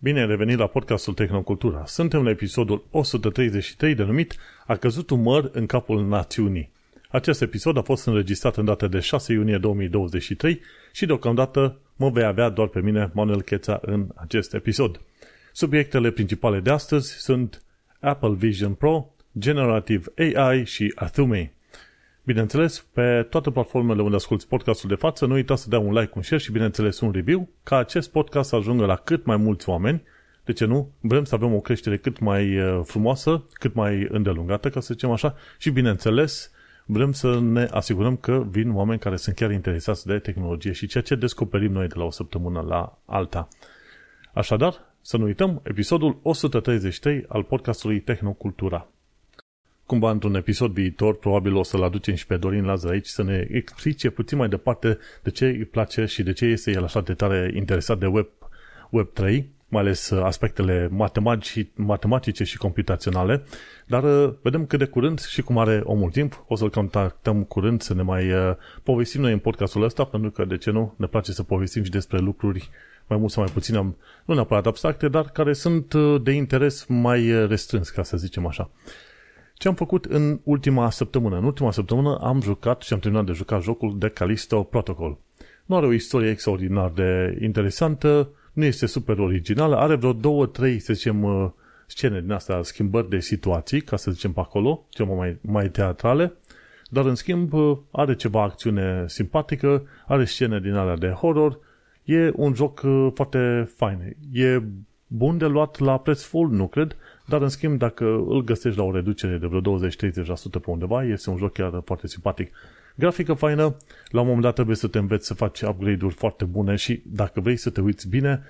Bine ai revenit la podcastul Tehnocultura. Suntem la episodul 133 denumit A căzut un măr în capul națiunii. Acest episod a fost înregistrat în data de 6 iunie 2023 și deocamdată mă vei avea doar pe mine, Manuel Cheța, în acest episod. Subiectele principale de astăzi sunt Apple Vision Pro, Generative AI și Athumei. Bineînțeles, pe toate platformele unde asculti podcastul de față, nu uita să dea un like, un share și, bineînțeles, un review, ca acest podcast să ajungă la cât mai mulți oameni. De ce nu? Vrem să avem o creștere cât mai uh, frumoasă, cât mai îndelungată, ca să zicem așa, și, bineînțeles, vrem să ne asigurăm că vin oameni care sunt chiar interesați de tehnologie și ceea ce descoperim noi de la o săptămână la alta. Așadar, să nu uităm, episodul 133 al podcastului Tehnocultura cumva într-un episod viitor, probabil o să-l aducem și pe Dorin Lazar aici să ne explice puțin mai departe de ce îi place și de ce este el așa de tare interesat de Web, Web 3, mai ales aspectele matematici, matematice și computaționale, dar uh, vedem cât de curând și cum are omul timp, o să-l contactăm curând să ne mai uh, povestim noi în podcastul ăsta, pentru că, de ce nu, ne place să povestim și despre lucruri mai mult sau mai puțin, nu neapărat abstracte, dar care sunt uh, de interes mai restrâns, ca să zicem așa. Ce am făcut în ultima săptămână? În ultima săptămână am jucat și am terminat de jucat jocul de Callisto Protocol. Nu are o istorie extraordinar de interesantă, nu este super originală, are vreo două, trei, să zicem, uh, scene din astea, schimbări de situații, ca să zicem pe acolo, ceva mai, mai teatrale, dar în schimb uh, are ceva acțiune simpatică, are scene din alea de horror, e un joc uh, foarte fain. E bun de luat la preț full, nu cred, dar, în schimb, dacă îl găsești la o reducere de vreo 20-30% pe undeva, este un joc chiar foarte simpatic. Grafică faină, la un moment dat trebuie să te înveți să faci upgrade-uri foarte bune și dacă vrei să te uiți bine,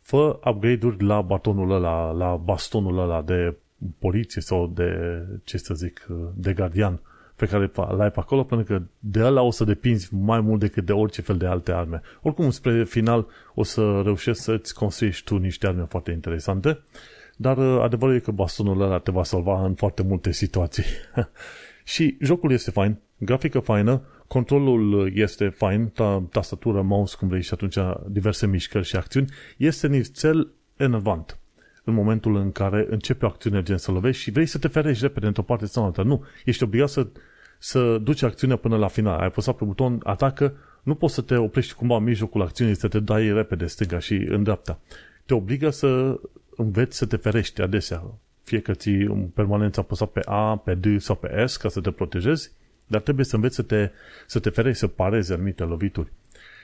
fă upgrade-uri la batonul ăla, la bastonul ăla de poliție sau de, ce să zic, de gardian pe care l-ai pe acolo, pentru că de ăla o să depinzi mai mult decât de orice fel de alte arme. Oricum, spre final, o să reușești să-ți construiești tu niște arme foarte interesante dar uh, adevărul e că bastonul ăla te va salva în foarte multe situații. și jocul este fain, grafică faină, controlul este fain, ta, tastatură, mouse, cum vrei și atunci diverse mișcări și acțiuni, este nițel enervant în momentul în care începe o acțiune gen să lovești și vrei să te ferești repede într-o parte sau alta. Nu, ești obligat să, să duci acțiunea până la final. Ai apăsat pe buton, atacă, nu poți să te oprești cumva în mijlocul acțiunii, să te dai repede stânga și în dreapta. Te obligă să înveți să te ferești adesea. Fie că ții în permanență apăsat pe A, pe D sau pe S ca să te protejezi, dar trebuie să înveți să te, să te ferești, să parezi anumite lovituri.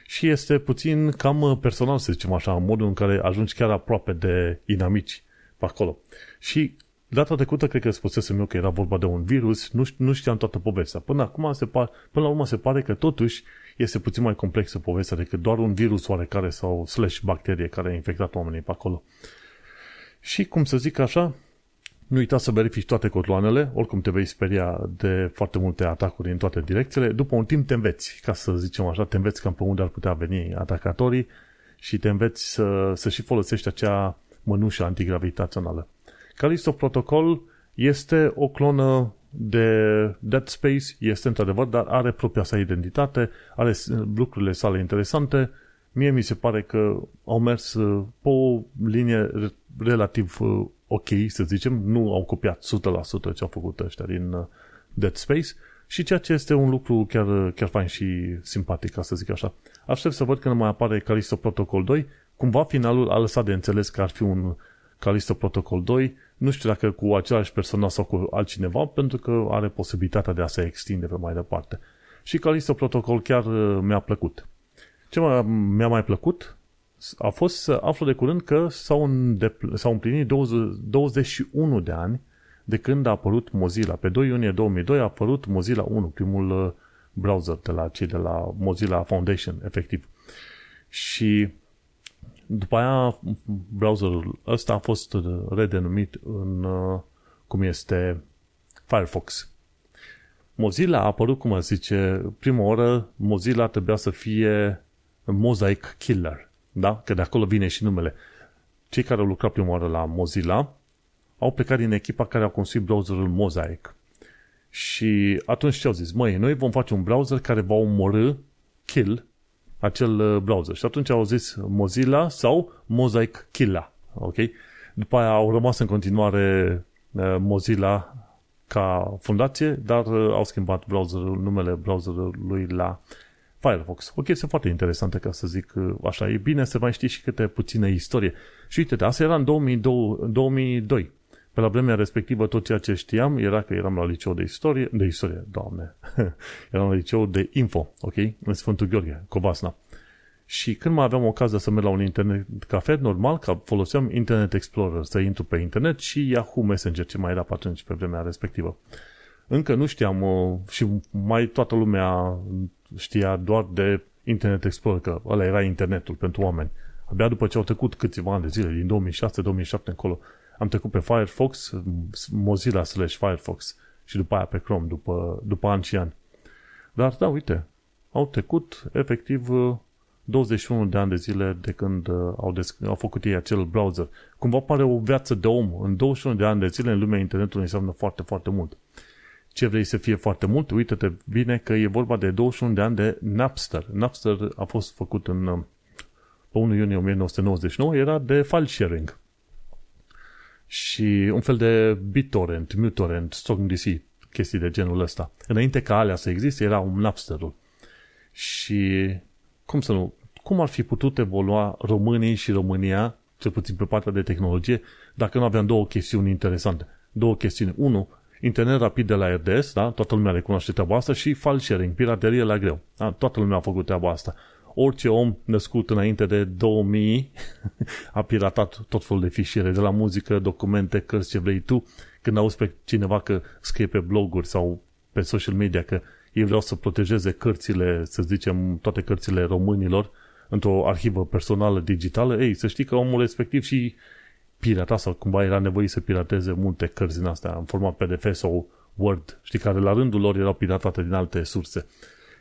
Și este puțin cam personal, să zicem așa, în modul în care ajungi chiar aproape de inamici pe acolo. Și data trecută cred că spusesem eu că era vorba de un virus, nu, nu știam toată povestea. Până acum se pare, până la urmă se pare că totuși este puțin mai complexă povestea decât doar un virus oarecare sau slash bacterie care a infectat oamenii pe acolo. Și, cum să zic așa, nu uita să verifici toate cotloanele, oricum te vei speria de foarte multe atacuri în toate direcțiile. După un timp te înveți, ca să zicem așa, te înveți cam pe unde ar putea veni atacatorii și te înveți să, să și folosești acea mănușă antigravitațională. Callisto Protocol este o clonă de Dead Space, este într-adevăr, dar are propria sa identitate, are lucrurile sale interesante. Mie mi se pare că au mers uh, pe o linie relativ uh, ok, să zicem, nu au copiat 100% ce au făcut ăștia din uh, Dead Space și ceea ce este un lucru chiar, chiar fain și simpatic, ca să zic așa. Aștept să văd când mai apare Callisto Protocol 2, cumva finalul a lăsat de înțeles că ar fi un Callisto Protocol 2, nu știu dacă cu același personaj sau cu altcineva, pentru că are posibilitatea de a se extinde pe mai departe. Și Callisto Protocol chiar uh, mi-a plăcut. Ce mi-a mai plăcut a fost să aflu de curând că s-au, îndepl- s-au împlinit 20, 21 de ani de când a apărut Mozilla. Pe 2 iunie 2002 a apărut Mozilla 1, primul uh, browser de la cei de la Mozilla Foundation, efectiv. Și după aia browserul ăsta a fost redenumit în uh, cum este Firefox. Mozilla a apărut, cum zice, prima oră Mozilla trebuia să fie Mosaic Killer. Da? Că de acolo vine și numele. Cei care au lucrat prima oară la Mozilla au plecat din echipa care a construit browserul Mosaic. Și atunci ce au zis? Măi, noi vom face un browser care va omorâ, kill, acel uh, browser. Și atunci au zis Mozilla sau Mosaic Killa. ok? După aia au rămas în continuare uh, Mozilla ca fundație, dar uh, au schimbat browserul, numele browserului la Firefox. O chestie foarte interesantă, ca să zic uh, așa. E bine să mai știi și câte puține istorie. Și uite, asta era în 2002, 2002. Pe la vremea respectivă, tot ceea ce știam era că eram la liceu de istorie, de istorie, doamne, eram la liceu de info, ok? În Sfântul Gheorghe, Covasna. Și când mai aveam ocazia să merg la un internet cafe, normal că foloseam Internet Explorer să intru pe internet și Yahoo Messenger, ce mai era pe atunci, pe vremea respectivă. Încă nu știam uh, și mai toată lumea știa doar de Internet Explorer, că ăla era internetul pentru oameni. Abia după ce au trecut câțiva ani de zile, din 2006-2007 încolo, am trecut pe Firefox, Mozilla slash Firefox și după aia pe Chrome, după, după ani și ani. Dar da, uite, au trecut efectiv 21 de ani de zile de când uh, au, des- au făcut ei acel browser. Cumva pare o viață de om. În 21 de ani de zile în lumea internetului înseamnă foarte, foarte mult. Ce vrei să fie foarte mult? Uită-te bine că e vorba de 21 de ani de Napster. Napster a fost făcut în uh, pe 1 iunie 1999, era de file sharing. Și un fel de BitTorrent, MuTorrent, StockDC, chestii de genul ăsta. Înainte ca alea să existe, era un Napsterul. Și cum să nu, cum ar fi putut evolua românii și România, cel puțin pe partea de tehnologie, dacă nu aveam două chestiuni interesante. Două chestiuni. Unu, internet rapid de la RDS, da? toată lumea recunoaște treaba asta, și file sharing, piraterie la greu. Da? Toată lumea a făcut treaba asta. Orice om născut înainte de 2000 a piratat tot felul de fișiere, de la muzică, documente, cărți, ce vrei tu. Când auzi pe cineva că scrie pe bloguri sau pe social media că ei vreau să protejeze cărțile, să zicem, toate cărțile românilor într-o arhivă personală digitală, ei, să știi că omul respectiv și pirata sau cumva era nevoie să pirateze multe cărți din astea în format PDF sau Word, știi, care la rândul lor erau piratate din alte surse.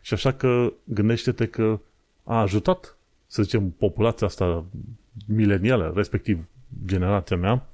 Și așa că gândește-te că a ajutat, să zicem, populația asta milenială, respectiv generația mea,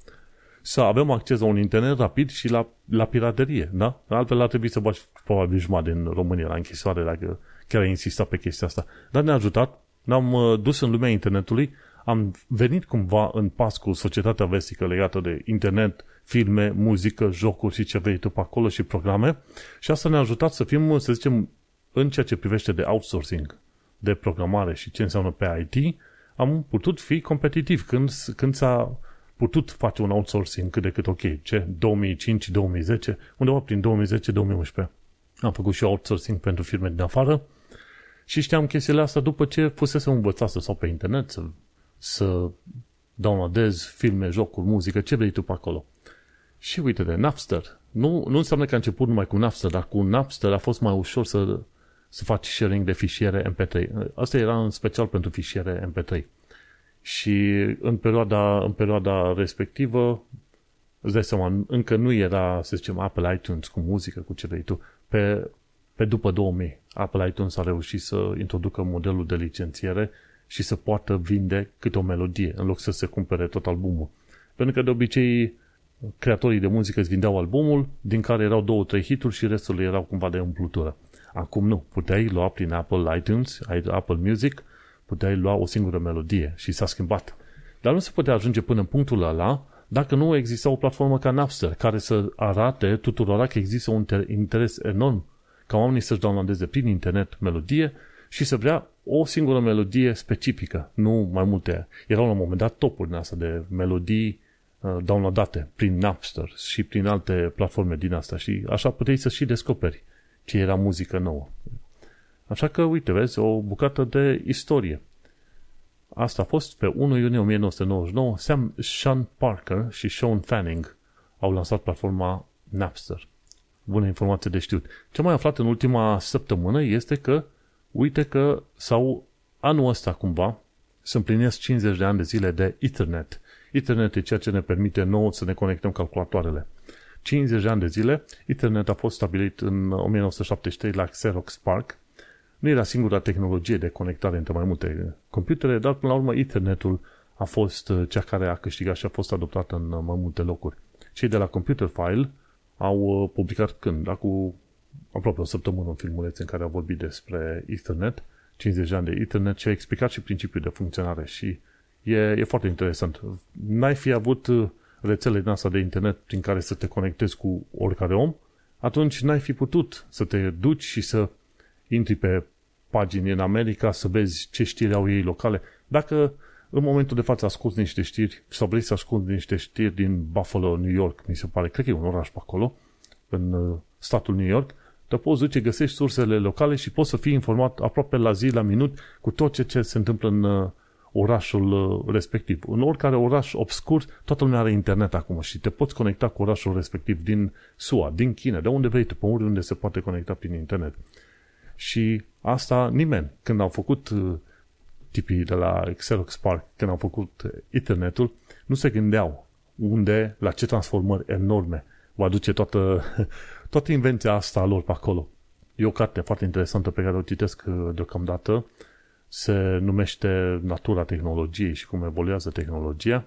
să avem acces la un internet rapid și la, la piraterie, da? Altfel ar trebui să bagi probabil jumătate din România la închisoare dacă chiar ai insistat pe chestia asta. Dar ne-a ajutat, ne-am uh, dus în lumea internetului, am venit cumva în pas cu societatea vestică legată de internet, filme, muzică, jocuri și ce vrei tu pe acolo și programe și asta ne-a ajutat să fim, să zicem, în ceea ce privește de outsourcing, de programare și ce înseamnă pe IT, am putut fi competitiv când, când s-a putut face un outsourcing cât de cât ok. Ce? 2005-2010? Undeva prin 2010-2011. Am făcut și outsourcing pentru firme din afară și știam chestiile astea după ce fusese învățat să sau pe internet, să, să downloadez filme, jocuri, muzică, ce vrei tu pe acolo. Și uite de Napster. Nu, nu înseamnă că a început numai cu Napster, dar cu Napster a fost mai ușor să, să faci sharing de fișiere MP3. Asta era în special pentru fișiere MP3. Și în perioada, în perioada respectivă, îți dai seama, încă nu era, să zicem, Apple iTunes cu muzică, cu ce vrei tu. Pe, pe după 2000, Apple iTunes a reușit să introducă modelul de licențiere și să poată vinde câte o melodie, în loc să se cumpere tot albumul. Pentru că de obicei creatorii de muzică îți vindeau albumul, din care erau două, trei hituri și restul erau cumva de umplutură. Acum nu, puteai lua prin Apple iTunes, Apple Music, puteai lua o singură melodie și s-a schimbat. Dar nu se putea ajunge până în punctul ăla dacă nu exista o platformă ca Napster, care să arate tuturor că există un interes enorm ca oamenii să-și downloadeze prin internet melodie și să vrea o singură melodie specifică, nu mai multe. Erau la un moment dat topuri din asta de melodii uh, downloadate prin Napster și prin alte platforme din asta și așa puteai să și descoperi ce era muzică nouă. Așa că, uite, vezi, o bucată de istorie. Asta a fost pe 1 iunie 1999. Sam, Sean Parker și Sean Fanning au lansat platforma Napster. Bună informație de știut. Ce mai aflat în ultima săptămână este că, uite că sau anul ăsta cumva se împlinesc 50 de ani de zile de Ethernet. Ethernet e ceea ce ne permite nouă să ne conectăm calculatoarele. 50 de ani de zile, Ethernet a fost stabilit în 1973 la Xerox Park nu era singura tehnologie de conectare între mai multe computere, dar până la urmă Ethernetul a fost uh, cea care a câștigat și a fost adoptată în uh, mai multe locuri. Cei de la Computer File au uh, publicat când? Acum aproape o săptămână un filmuleț în care a vorbit despre Ethernet, 50 de ani de Ethernet și a explicat și principiul de funcționare și E, e foarte interesant. N-ai fi avut rețele din asta de internet prin care să te conectezi cu oricare om, atunci n-ai fi putut să te duci și să intri pe pagini în America să vezi ce știri au ei locale. Dacă în momentul de față asculti niște știri sau vrei să asculti niște știri din Buffalo, New York, mi se pare, cred că e un oraș pe acolo, în uh, statul New York, te poți duce, găsești sursele locale și poți să fii informat aproape la zi, la minut, cu tot ce, ce se întâmplă în uh, orașul uh, respectiv. În oricare oraș obscur, toată lumea are internet acum și te poți conecta cu orașul respectiv din SUA, din China, de unde vrei, pe unde se poate conecta prin internet. Și asta nimeni, când au făcut uh, tipii de la Xerox Park, când au făcut internetul, nu se gândeau unde, la ce transformări enorme va duce toată, toată invenția asta a lor pe acolo. E o carte foarte interesantă pe care o citesc uh, deocamdată, se numește Natura tehnologiei și cum evoluează tehnologia.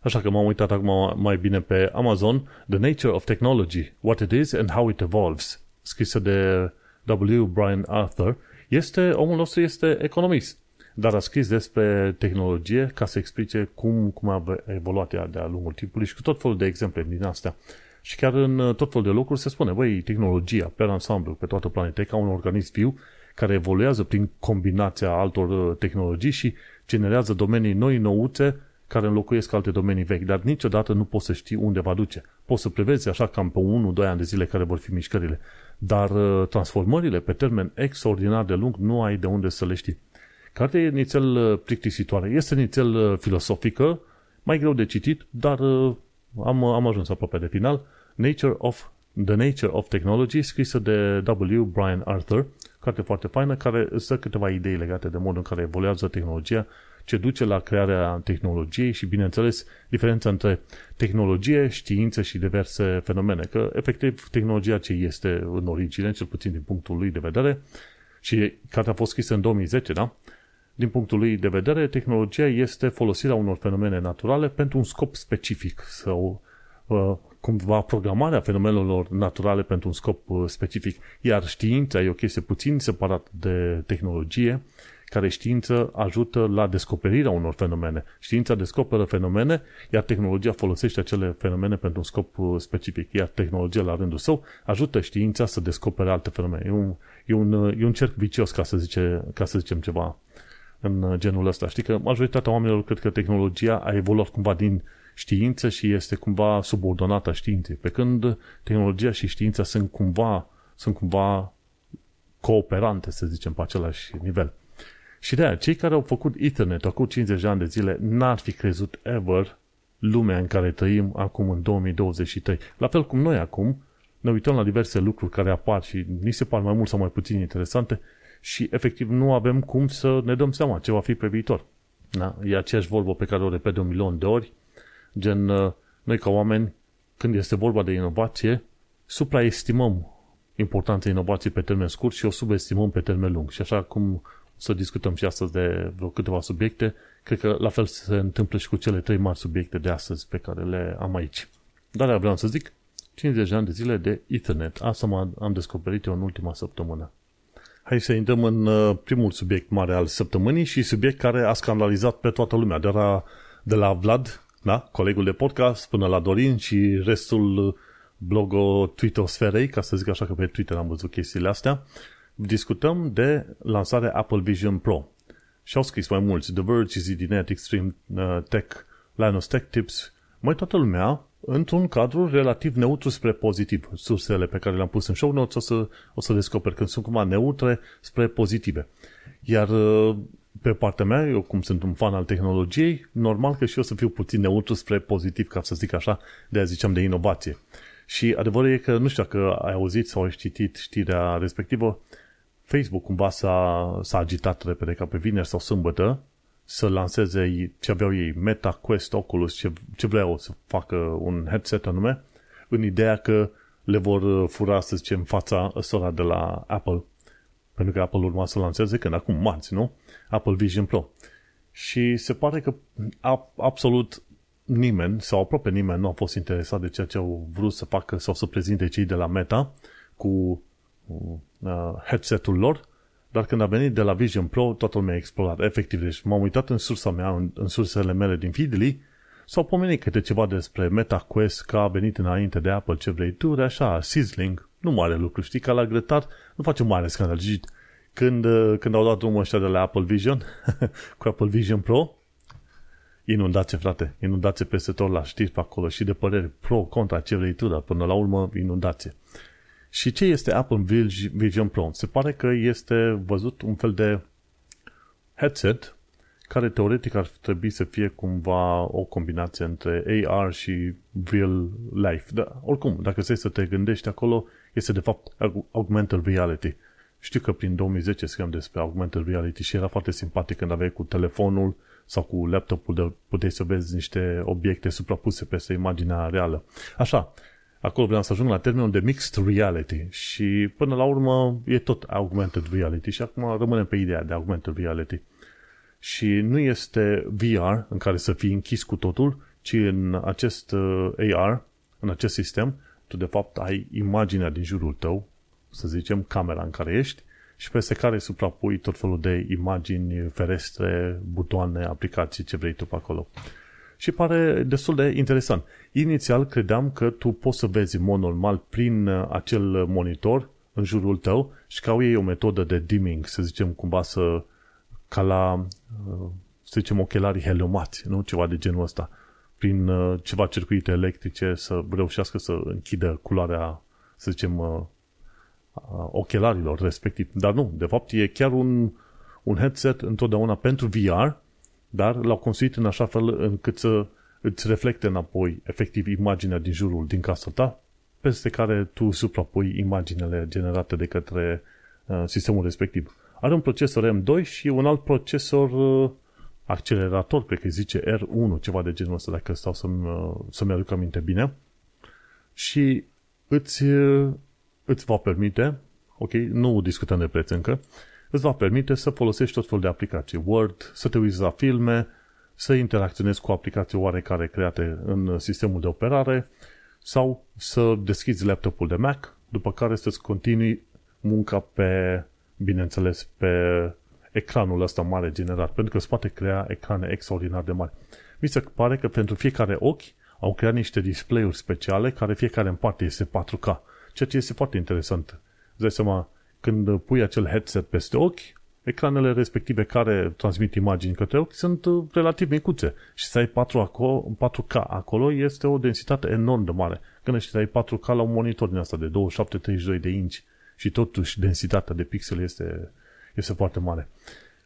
Așa că m-am uitat acum mai bine pe Amazon, The Nature of Technology, What it is and How it Evolves, scrisă de W. Brian Arthur, este, omul nostru este economist, dar a scris despre tehnologie ca să explice cum, cum a evoluat ea de-a lungul timpului și cu tot felul de exemple din astea. Și chiar în tot felul de locuri se spune, băi, tehnologia pe ansamblu, pe toată planeta, e ca un organism viu care evoluează prin combinația altor uh, tehnologii și generează domenii noi, nouțe, care înlocuiesc alte domenii vechi, dar niciodată nu poți să știi unde va duce. Poți să prevezi așa cam pe 1-2 ani de zile care vor fi mișcările, dar uh, transformările pe termen extraordinar de lung nu ai de unde să le știi. Cartea e nițel uh, plictisitoare, este nițel filosofică, mai greu de citit, dar am, am ajuns aproape de final. Nature of, The Nature of Technology, scrisă de W. Brian Arthur, carte foarte faină, care îți dă câteva idei legate de modul în care evoluează tehnologia, ce duce la crearea tehnologiei și, bineînțeles, diferența între tehnologie, știință și diverse fenomene. Că, efectiv, tehnologia ce este în origine, cel puțin din punctul lui de vedere, și cartea a fost scrisă în 2010, da? Din punctul lui de vedere, tehnologia este folosirea unor fenomene naturale pentru un scop specific sau uh, cumva programarea fenomenelor naturale pentru un scop uh, specific. Iar știința e o chestie puțin separat de tehnologie, care știință ajută la descoperirea unor fenomene. Știința descoperă fenomene, iar tehnologia folosește acele fenomene pentru un scop uh, specific. Iar tehnologia, la rândul său, ajută știința să descopere alte fenomene. E un, e un, uh, e un cerc vicios, ca să, zice, ca să zicem ceva în genul ăsta. Știi că majoritatea oamenilor cred că tehnologia a evoluat cumva din știință și este cumva subordonată științei, pe când tehnologia și știința sunt cumva, sunt cumva cooperante, să zicem, pe același nivel. Și de aia, cei care au făcut internet acum 50 de ani de zile n-ar fi crezut ever lumea în care trăim acum în 2023. La fel cum noi acum ne uităm la diverse lucruri care apar și ni se par mai mult sau mai puțin interesante și efectiv nu avem cum să ne dăm seama ce va fi pe viitor. Da? E aceeași vorbă pe care o repet de un milion de ori, Gen, uh, noi ca oameni, când este vorba de inovație, supraestimăm importanța inovației pe termen scurt și o subestimăm pe termen lung. Și așa cum să discutăm și astăzi de vreo câteva subiecte, cred că la fel se întâmplă și cu cele trei mari subiecte de astăzi pe care le am aici. Dar vreau să zic, 50 de ani de zile de Ethernet. Asta am descoperit eu în ultima săptămână. Hai să intrăm în uh, primul subiect mare al săptămânii și subiect care a scandalizat pe toată lumea, de la, de la Vlad da? colegul de podcast, până la Dorin și restul blogo sferei ca să zic așa că pe Twitter am văzut chestiile astea, discutăm de lansarea Apple Vision Pro. Și au scris mai mulți, The Verge, ZDNet, Extreme uh, Tech, Linus Tech Tips, mai toată lumea într-un cadru relativ neutru spre pozitiv. Sursele pe care le-am pus în show notes o să, o să descoper când sunt cumva neutre spre pozitive. Iar uh, pe partea mea, eu cum sunt un fan al tehnologiei, normal că și eu să fiu puțin neutru spre pozitiv, ca să zic așa, de a ziceam de inovație. Și adevărul e că, nu știu dacă ai auzit sau ai citit știrea respectivă, Facebook cumva s-a, s-a agitat repede ca pe vineri sau sâmbătă să lanseze ce aveau ei, Meta, Quest, Oculus, ce, ce vreau să facă un headset anume, în ideea că le vor fura, să zicem, fața ăstora de la Apple pentru că Apple urma să lanseze când acum marți, nu? Apple Vision Pro. Și se pare că absolut nimeni sau aproape nimeni nu a fost interesat de ceea ce au vrut să facă sau să prezinte cei de la Meta cu uh, headset-ul lor dar când a venit de la Vision Pro, totul mi-a explodat. Efectiv, deci m-am uitat în sursa mea, în, în sursele mele din Feedly, s-au pomenit câte ceva despre MetaQuest, că a venit înainte de Apple, ce vrei tu, de așa, sizzling, nu mare lucru, știi, ca la grătar, nu face mare scandal. Când, când au dat drumul ăștia de la Apple Vision, cu Apple Vision Pro, inundație, frate, inundație peste tot la știri pe acolo și de păreri pro, contra, ce vrei tu, dar până la urmă inundație. Și ce este Apple Vision Pro? Se pare că este văzut un fel de headset care teoretic ar trebui să fie cumva o combinație între AR și real life. Dar oricum, dacă stai să te gândești acolo, este de fapt augmented reality. Știu că prin 2010 scriam despre augmented reality și era foarte simpatic când aveai cu telefonul sau cu laptopul de puteai să vezi niște obiecte suprapuse peste imaginea reală. Așa, acolo vreau să ajung la termenul de mixed reality și până la urmă e tot augmented reality și acum rămânem pe ideea de augmented reality. Și nu este VR în care să fii închis cu totul, ci în acest uh, AR, în acest sistem, tu de fapt ai imaginea din jurul tău, să zicem camera în care ești, și peste care suprapui tot felul de imagini, ferestre, butoane, aplicații, ce vrei tu pe acolo. Și pare destul de interesant. Inițial credeam că tu poți să vezi în mod normal prin uh, acel monitor în jurul tău și că au ei o metodă de dimming, să zicem cumva să ca la, uh, să zicem, ochelarii heliomați, nu? Ceva de genul ăsta. Prin uh, ceva circuite electrice să reușească să închidă culoarea, să zicem, ochelarilor respectiv. Dar nu, de fapt e chiar un, un headset întotdeauna pentru VR, dar l-au construit în așa fel încât să îți reflecte înapoi efectiv imaginea din jurul, din casa ta, peste care tu suprapui imaginele generate de către uh, sistemul respectiv. Are un procesor M2 și un alt procesor uh, accelerator, cred că zice R1, ceva de genul ăsta, dacă stau să-mi, uh, să-mi aduc aminte bine. Și îți uh, îți va permite, ok, nu discutăm de preț încă, îți va permite să folosești tot felul de aplicații, Word, să te uiți la filme, să interacționezi cu aplicații oarecare create în sistemul de operare sau să deschizi laptopul de Mac, după care să-ți continui munca pe, bineînțeles, pe ecranul ăsta mare generat, pentru că îți poate crea ecrane extraordinar de mari. Mi se pare că pentru fiecare ochi au creat niște display-uri speciale care fiecare în parte este 4K. Ceea ce este foarte interesant. Îți dai seama, când pui acel headset peste ochi, ecranele respective care transmit imagini către ochi sunt uh, relativ micuțe. Și să ai 4 acolo, 4K acolo este o densitate enorm de mare. Când ești ai 4K la un monitor din asta de 27-32 de inci și totuși densitatea de pixel este, este foarte mare.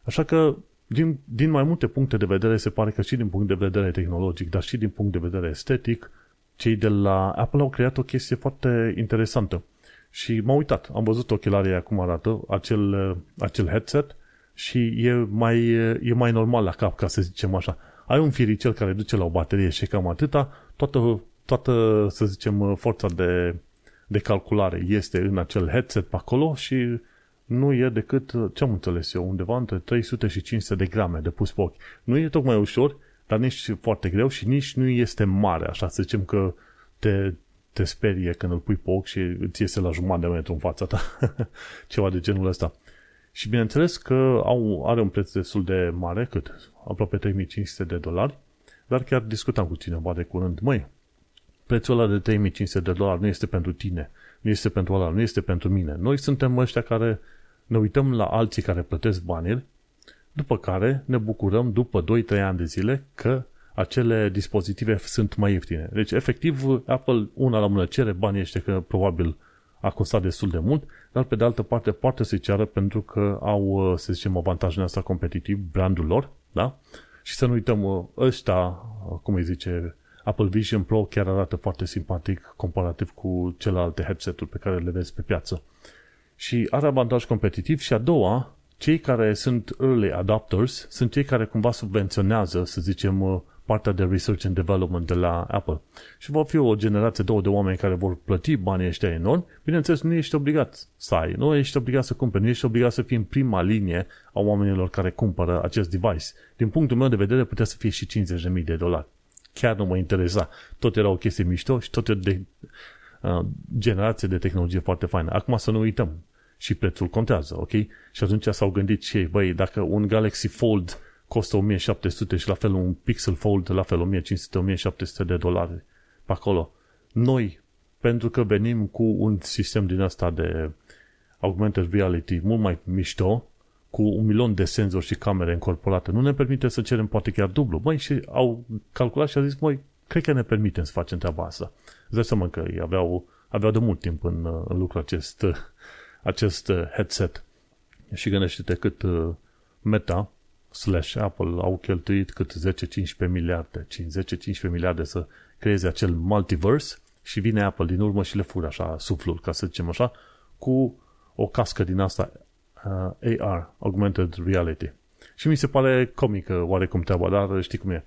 Așa că din, din mai multe puncte de vedere se pare că și din punct de vedere tehnologic, dar și din punct de vedere estetic, cei de la Apple au creat o chestie foarte interesantă. Și m-am uitat, am văzut ochelarii cum arată, acel, acel headset și e mai, e mai normal la cap, ca să zicem așa. Ai un firicel care duce la o baterie și cam atâta, toată, toată să zicem, forța de, de calculare este în acel headset pe acolo și nu e decât, ce am înțeles eu, undeva între 300 și 500 de grame de pus pe ochi. Nu e tocmai ușor, dar nici foarte greu și nici nu este mare, așa să zicem că te, te sperie când îl pui pe ochi și îți iese la jumătate de metru în fața ta. Ceva de genul ăsta. Și bineînțeles că au, are un preț destul de mare, cât? Aproape 3500 de dolari, dar chiar discutam cu cineva de curând, măi, prețul ăla de 3500 de dolari nu este pentru tine, nu este pentru ăla, nu este pentru mine. Noi suntem ăștia care ne uităm la alții care plătesc banii după care ne bucurăm după 2-3 ani de zile că acele dispozitive sunt mai ieftine. Deci, efectiv, Apple, una la mână, cere banii ăștia că probabil a costat destul de mult, dar pe de altă parte poate să ceară pentru că au, să zicem, avantajul ăsta competitiv, brandul lor, da? Și să nu uităm, ăștia, cum îi zice, Apple Vision Pro chiar arată foarte simpatic comparativ cu celelalte headset-uri pe care le vezi pe piață. Și are avantaj competitiv și a doua, cei care sunt early adopters sunt cei care cumva subvenționează, să zicem, uh, partea de research and development de la Apple. Și va fi o generație, două de oameni care vor plăti banii ăștia enorm. Bineînțeles, nu ești obligat să ai, nu ești obligat să cumperi, nu ești obligat să fii în prima linie a oamenilor care cumpără acest device. Din punctul meu de vedere, putea să fie și 50.000 de dolari. Chiar nu mă interesa. Tot era o chestie mișto și tot era de uh, generație de tehnologie foarte faină. Acum să nu uităm și prețul contează, ok? Și atunci s-au gândit și ei, băi, dacă un Galaxy Fold costă 1700 și la fel un Pixel Fold, la fel 1500-1700 de dolari pe acolo. Noi, pentru că venim cu un sistem din asta de augmented reality mult mai mișto, cu un milion de senzori și camere incorporate, nu ne permite să cerem poate chiar dublu. Băi, și au calculat și au zis, măi, cred că ne permitem să facem treaba asta. Îți dai seama că ei aveau, aveau de mult timp în, în lucru acest, acest headset. Și gândește-te cât uh, Meta slash Apple au cheltuit cât 10-15 miliarde, 10-15 miliarde să creeze acel multiverse și vine Apple din urmă și le fură așa suflul, ca să zicem așa, cu o cască din asta uh, AR, Augmented Reality. Și mi se pare comică oarecum treaba, dar știi cum e.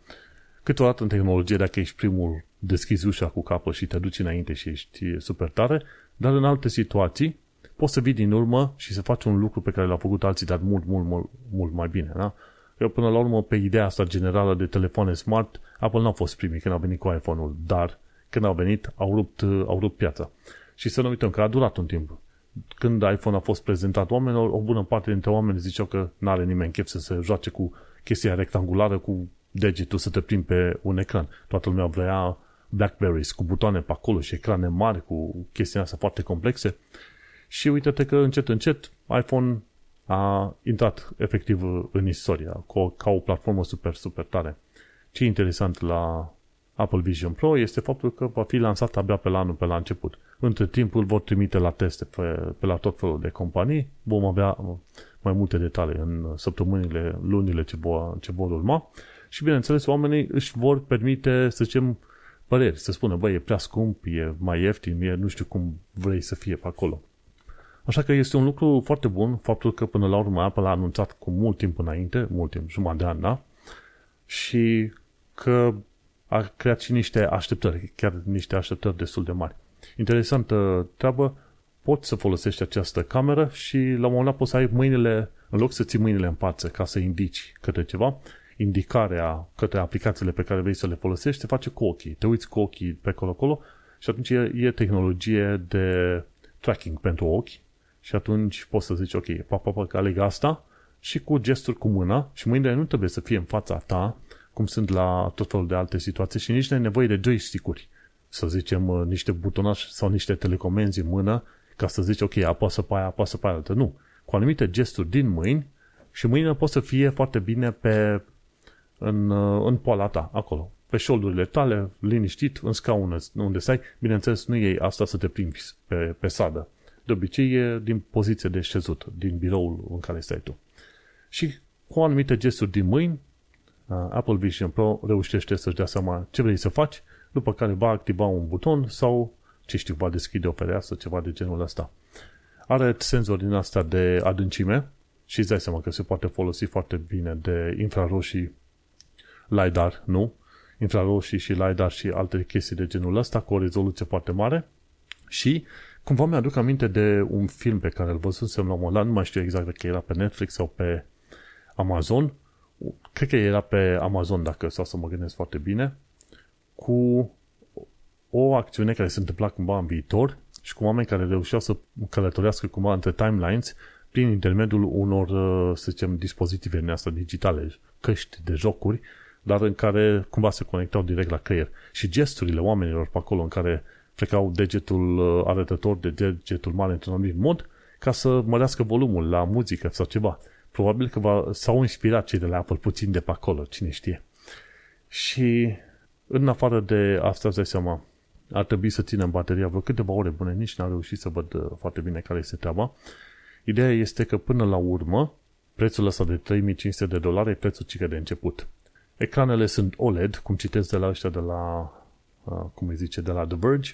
Câteodată în tehnologie, dacă ești primul, deschizi ușa cu capul și te duci înainte și ești super tare, dar în alte situații poți să vii din urmă și să faci un lucru pe care l-au făcut alții, dar mult, mult, mult, mult mai bine. Da? Eu până la urmă, pe ideea asta generală de telefoane smart, Apple n-a fost primii când a venit cu iPhone-ul, dar când au venit, au rupt, au rupt piața. Și să nu uităm că a durat un timp. Când iPhone a fost prezentat oamenilor, o bună parte dintre oameni ziceau că nu are nimeni chef să se joace cu chestia rectangulară cu degetul să te plimbi pe un ecran. Toată lumea vrea Blackberries cu butoane pe acolo și ecrane mari cu chestii astea foarte complexe. Și uite-te că încet, încet iPhone a intrat efectiv în istoria ca o platformă super, super tare. Ce e interesant la Apple Vision Pro este faptul că va fi lansat abia pe la anul, pe la început. Între timp îl vor trimite la teste pe, pe la tot felul de companii. Vom avea mai multe detalii în săptămânile, lunile ce vor, ce vor urma. Și bineînțeles, oamenii își vor permite, să zicem, păreri, să spună, băi, e prea scump, e mai ieftin, e nu știu cum vrei să fie pe acolo. Așa că este un lucru foarte bun faptul că până la urmă Apple a anunțat cu mult timp înainte, mult timp, jumătate de an, da? Și că a creat și niște așteptări, chiar niște așteptări destul de mari. Interesantă treabă, poți să folosești această cameră și la un moment dat poți să ai mâinile, în loc să ții mâinile în față ca să indici către ceva, indicarea către aplicațiile pe care vrei să le folosești se face cu ochii. Te uiți cu ochii pe acolo-acolo și atunci e, e tehnologie de tracking pentru ochi și atunci poți să zici, ok, pa, pa, pa, că aleg asta și cu gesturi cu mâna și mâinile nu trebuie să fie în fața ta, cum sunt la tot felul de alte situații și nici nu ai nevoie de joystick-uri, să zicem, uh, niște butonași sau niște telecomenzi în mână ca să zici, ok, apasă pe aia, apasă pe aia altă. Nu. Cu anumite gesturi din mâini și mâinile pot să fie foarte bine pe în, uh, în poala ta, acolo, pe șoldurile tale, liniștit, în scaun unde stai. Bineînțeles, nu iei asta să te plimbi pe, pe sadă de obicei e din poziție de șezut, din biroul în care stai tu. Și cu anumite gesturi din mâini, Apple Vision Pro reușește să-și dea seama ce vrei să faci, după care va activa un buton sau, ce știu, va deschide o fereastră, ceva de genul ăsta. Are senzor din asta de adâncime și îți dai seama că se poate folosi foarte bine de infraroșii LiDAR, nu? Infraroșii și LiDAR și alte chestii de genul ăsta cu o rezoluție foarte mare și Cumva mi-aduc aminte de un film pe care îl văzusem la un moment dat, nu mai știu exact dacă era pe Netflix sau pe Amazon. Cred că era pe Amazon, dacă sau să mă gândesc foarte bine, cu o acțiune care se întâmpla cumva în viitor și cu oameni care reușeau să călătorească cumva între timelines prin intermediul unor, să zicem, dispozitive din asta digitale, căști de jocuri, dar în care cumva se conectau direct la creier. Și gesturile oamenilor pe acolo în care frecau degetul uh, arătător de degetul mare într-un anumit mod ca să mărească volumul la muzică sau ceva. Probabil că va, s-au inspirat cei de la Apple puțin de pe acolo, cine știe. Și în afară de asta, îți dai seama, ar trebui să ținem bateria vreo câteva ore bune, nici n-am reușit să văd uh, foarte bine care este treaba. Ideea este că până la urmă, prețul ăsta de 3500 de dolari e prețul cică de început. Ecranele sunt OLED, cum citesc de la ăștia de la, uh, cum îi zice, de la The Verge,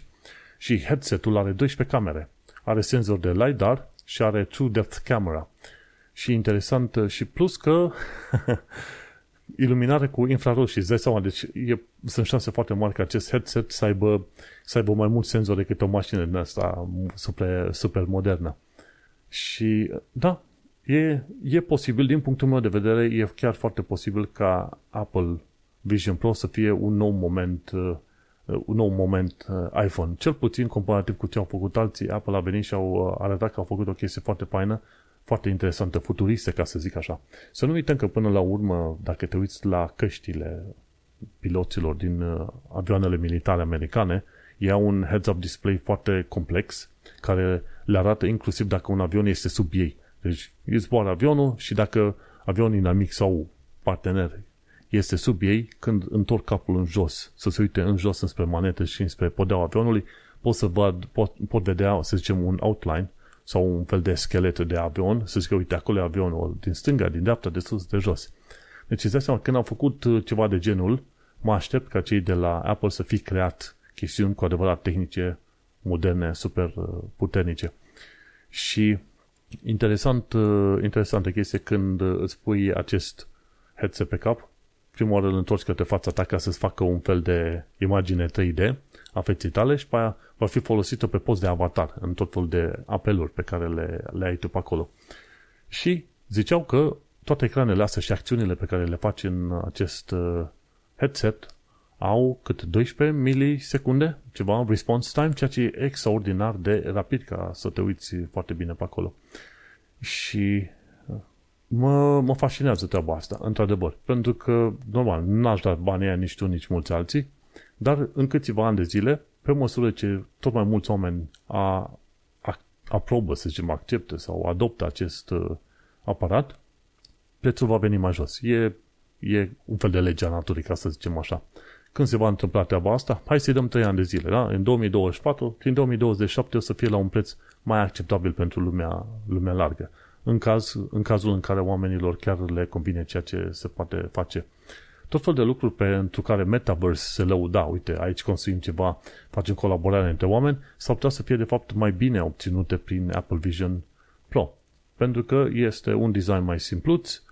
și headsetul are 12 camere. Are senzor de LiDAR și are True Depth Camera. Și interesant și plus că iluminare cu infraroșii, îți dai seama, deci e, sunt șanse foarte mari ca acest headset să aibă, să aibă mai mult senzor decât o mașină din asta super, super modernă. Și da, e, e posibil, din punctul meu de vedere, e chiar foarte posibil ca Apple Vision Pro să fie un nou moment uh, un nou moment iPhone. Cel puțin comparativ cu ce au făcut alții, Apple a venit și au arătat că au făcut o chestie foarte faină, foarte interesantă, futuristă, ca să zic așa. Să nu uităm că până la urmă, dacă te uiți la căștile piloților din avioanele militare americane, e un heads-up display foarte complex, care le arată inclusiv dacă un avion este sub ei. Deci îți zboară avionul și dacă avionul inamic sau partener este sub ei, când întorc capul în jos, să se uite în jos înspre manetă și înspre podeaua avionului, pot să văd, pot, pot vedea, să zicem, un outline sau un fel de schelet de avion, să zic, uite, acolo e avionul din stânga, din dreapta, de sus, de jos. Deci îți dai seama, când au făcut uh, ceva de genul, mă aștept ca cei de la Apple să fi creat chestiuni cu adevărat tehnice, moderne, super uh, puternice. Și interesant, uh, interesantă chestie când îți pui acest headset pe cap, prima oară îl întorci către fața ta ca să-ți facă un fel de imagine 3D a feței tale și pe aia va fi folosită pe post de avatar în tot felul de apeluri pe care le, le ai tu pe acolo. Și ziceau că toate ecranele astea și acțiunile pe care le faci în acest uh, headset au cât 12 milisecunde, ceva, response time, ceea ce e extraordinar de rapid ca să te uiți foarte bine pe acolo. Și mă, mă fascinează treaba asta, într-adevăr. Pentru că, normal, n-aș da banii aia nici tu, nici mulți alții, dar în câțiva ani de zile, pe măsură ce tot mai mulți oameni a, a, aprobă, să zicem, acceptă sau adoptă acest uh, aparat, prețul va veni mai jos. E, e un fel de lege a naturii, ca să zicem așa. Când se va întâmpla treaba asta? Hai să-i dăm 3 ani de zile, da? În 2024, prin 2027 o să fie la un preț mai acceptabil pentru lumea, lumea largă în, caz, în cazul în care oamenilor chiar le convine ceea ce se poate face. Tot fel de lucruri pentru care Metaverse se lăuda, uite, aici construim ceva, facem colaborare între oameni, s-ar putea să fie de fapt mai bine obținute prin Apple Vision Pro. Pentru că este un design mai simpluț,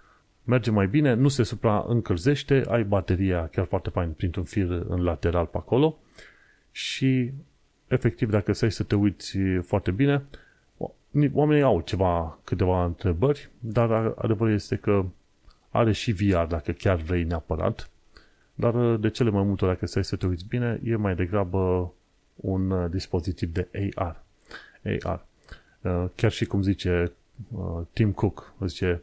merge mai bine, nu se supraîncălzește, ai bateria chiar foarte fain printr-un fir în lateral pe acolo și efectiv dacă stai să te uiți foarte bine, oamenii au ceva, câteva întrebări, dar adevărul este că are și VR dacă chiar vrei neapărat, dar de cele mai multe ori, dacă stai să te uiți bine, e mai degrabă un uh, dispozitiv de AR. AR. Uh, chiar și cum zice uh, Tim Cook, zice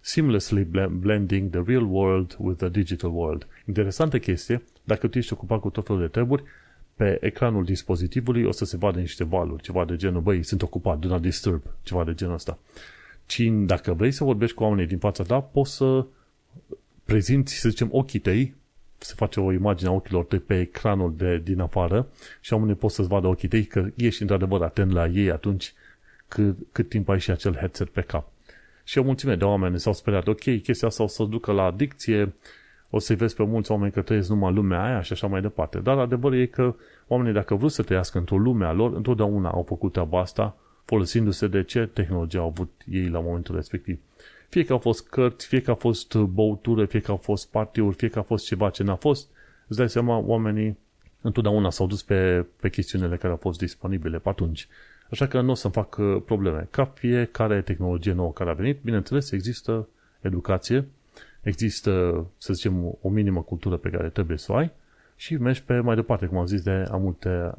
seamlessly blending the real world with the digital world. Interesantă chestie, dacă tu ești ocupat cu tot felul de treburi, pe ecranul dispozitivului o să se vadă niște valuri, ceva de genul, băi, sunt ocupat, do not disturb, ceva de genul ăsta. Ci dacă vrei să vorbești cu oamenii din fața ta, poți să prezinți, să zicem, ochii tăi, se face o imagine a ochilor tăi pe ecranul de din afară și oamenii pot să-ți vadă ochii tăi că ești într-adevăr atent la ei atunci cât, cât timp ai și acel headset pe cap. Și o mulțime de oameni s-au speriat, ok, chestia asta o să ducă la adicție, o să-i vezi pe mulți oameni că trăiesc numai lumea aia și așa mai departe. Dar adevărul e că oamenii, dacă vrut să trăiască într-o lume a lor, întotdeauna au făcut treaba asta folosindu-se de ce tehnologie au avut ei la momentul respectiv. Fie că au fost cărți, fie că a fost băutură, fie că au fost partiuri, fie că a fost ceva ce n-a fost, îți dai seama, oamenii întotdeauna s-au dus pe, pe chestiunile care au fost disponibile pe atunci. Așa că nu o să-mi fac uh, probleme. Ca fiecare tehnologie nouă care a venit, bineînțeles, există educație, există, să zicem, o minimă cultură pe care trebuie să o ai și mergi pe mai departe, cum am zis de, a multe,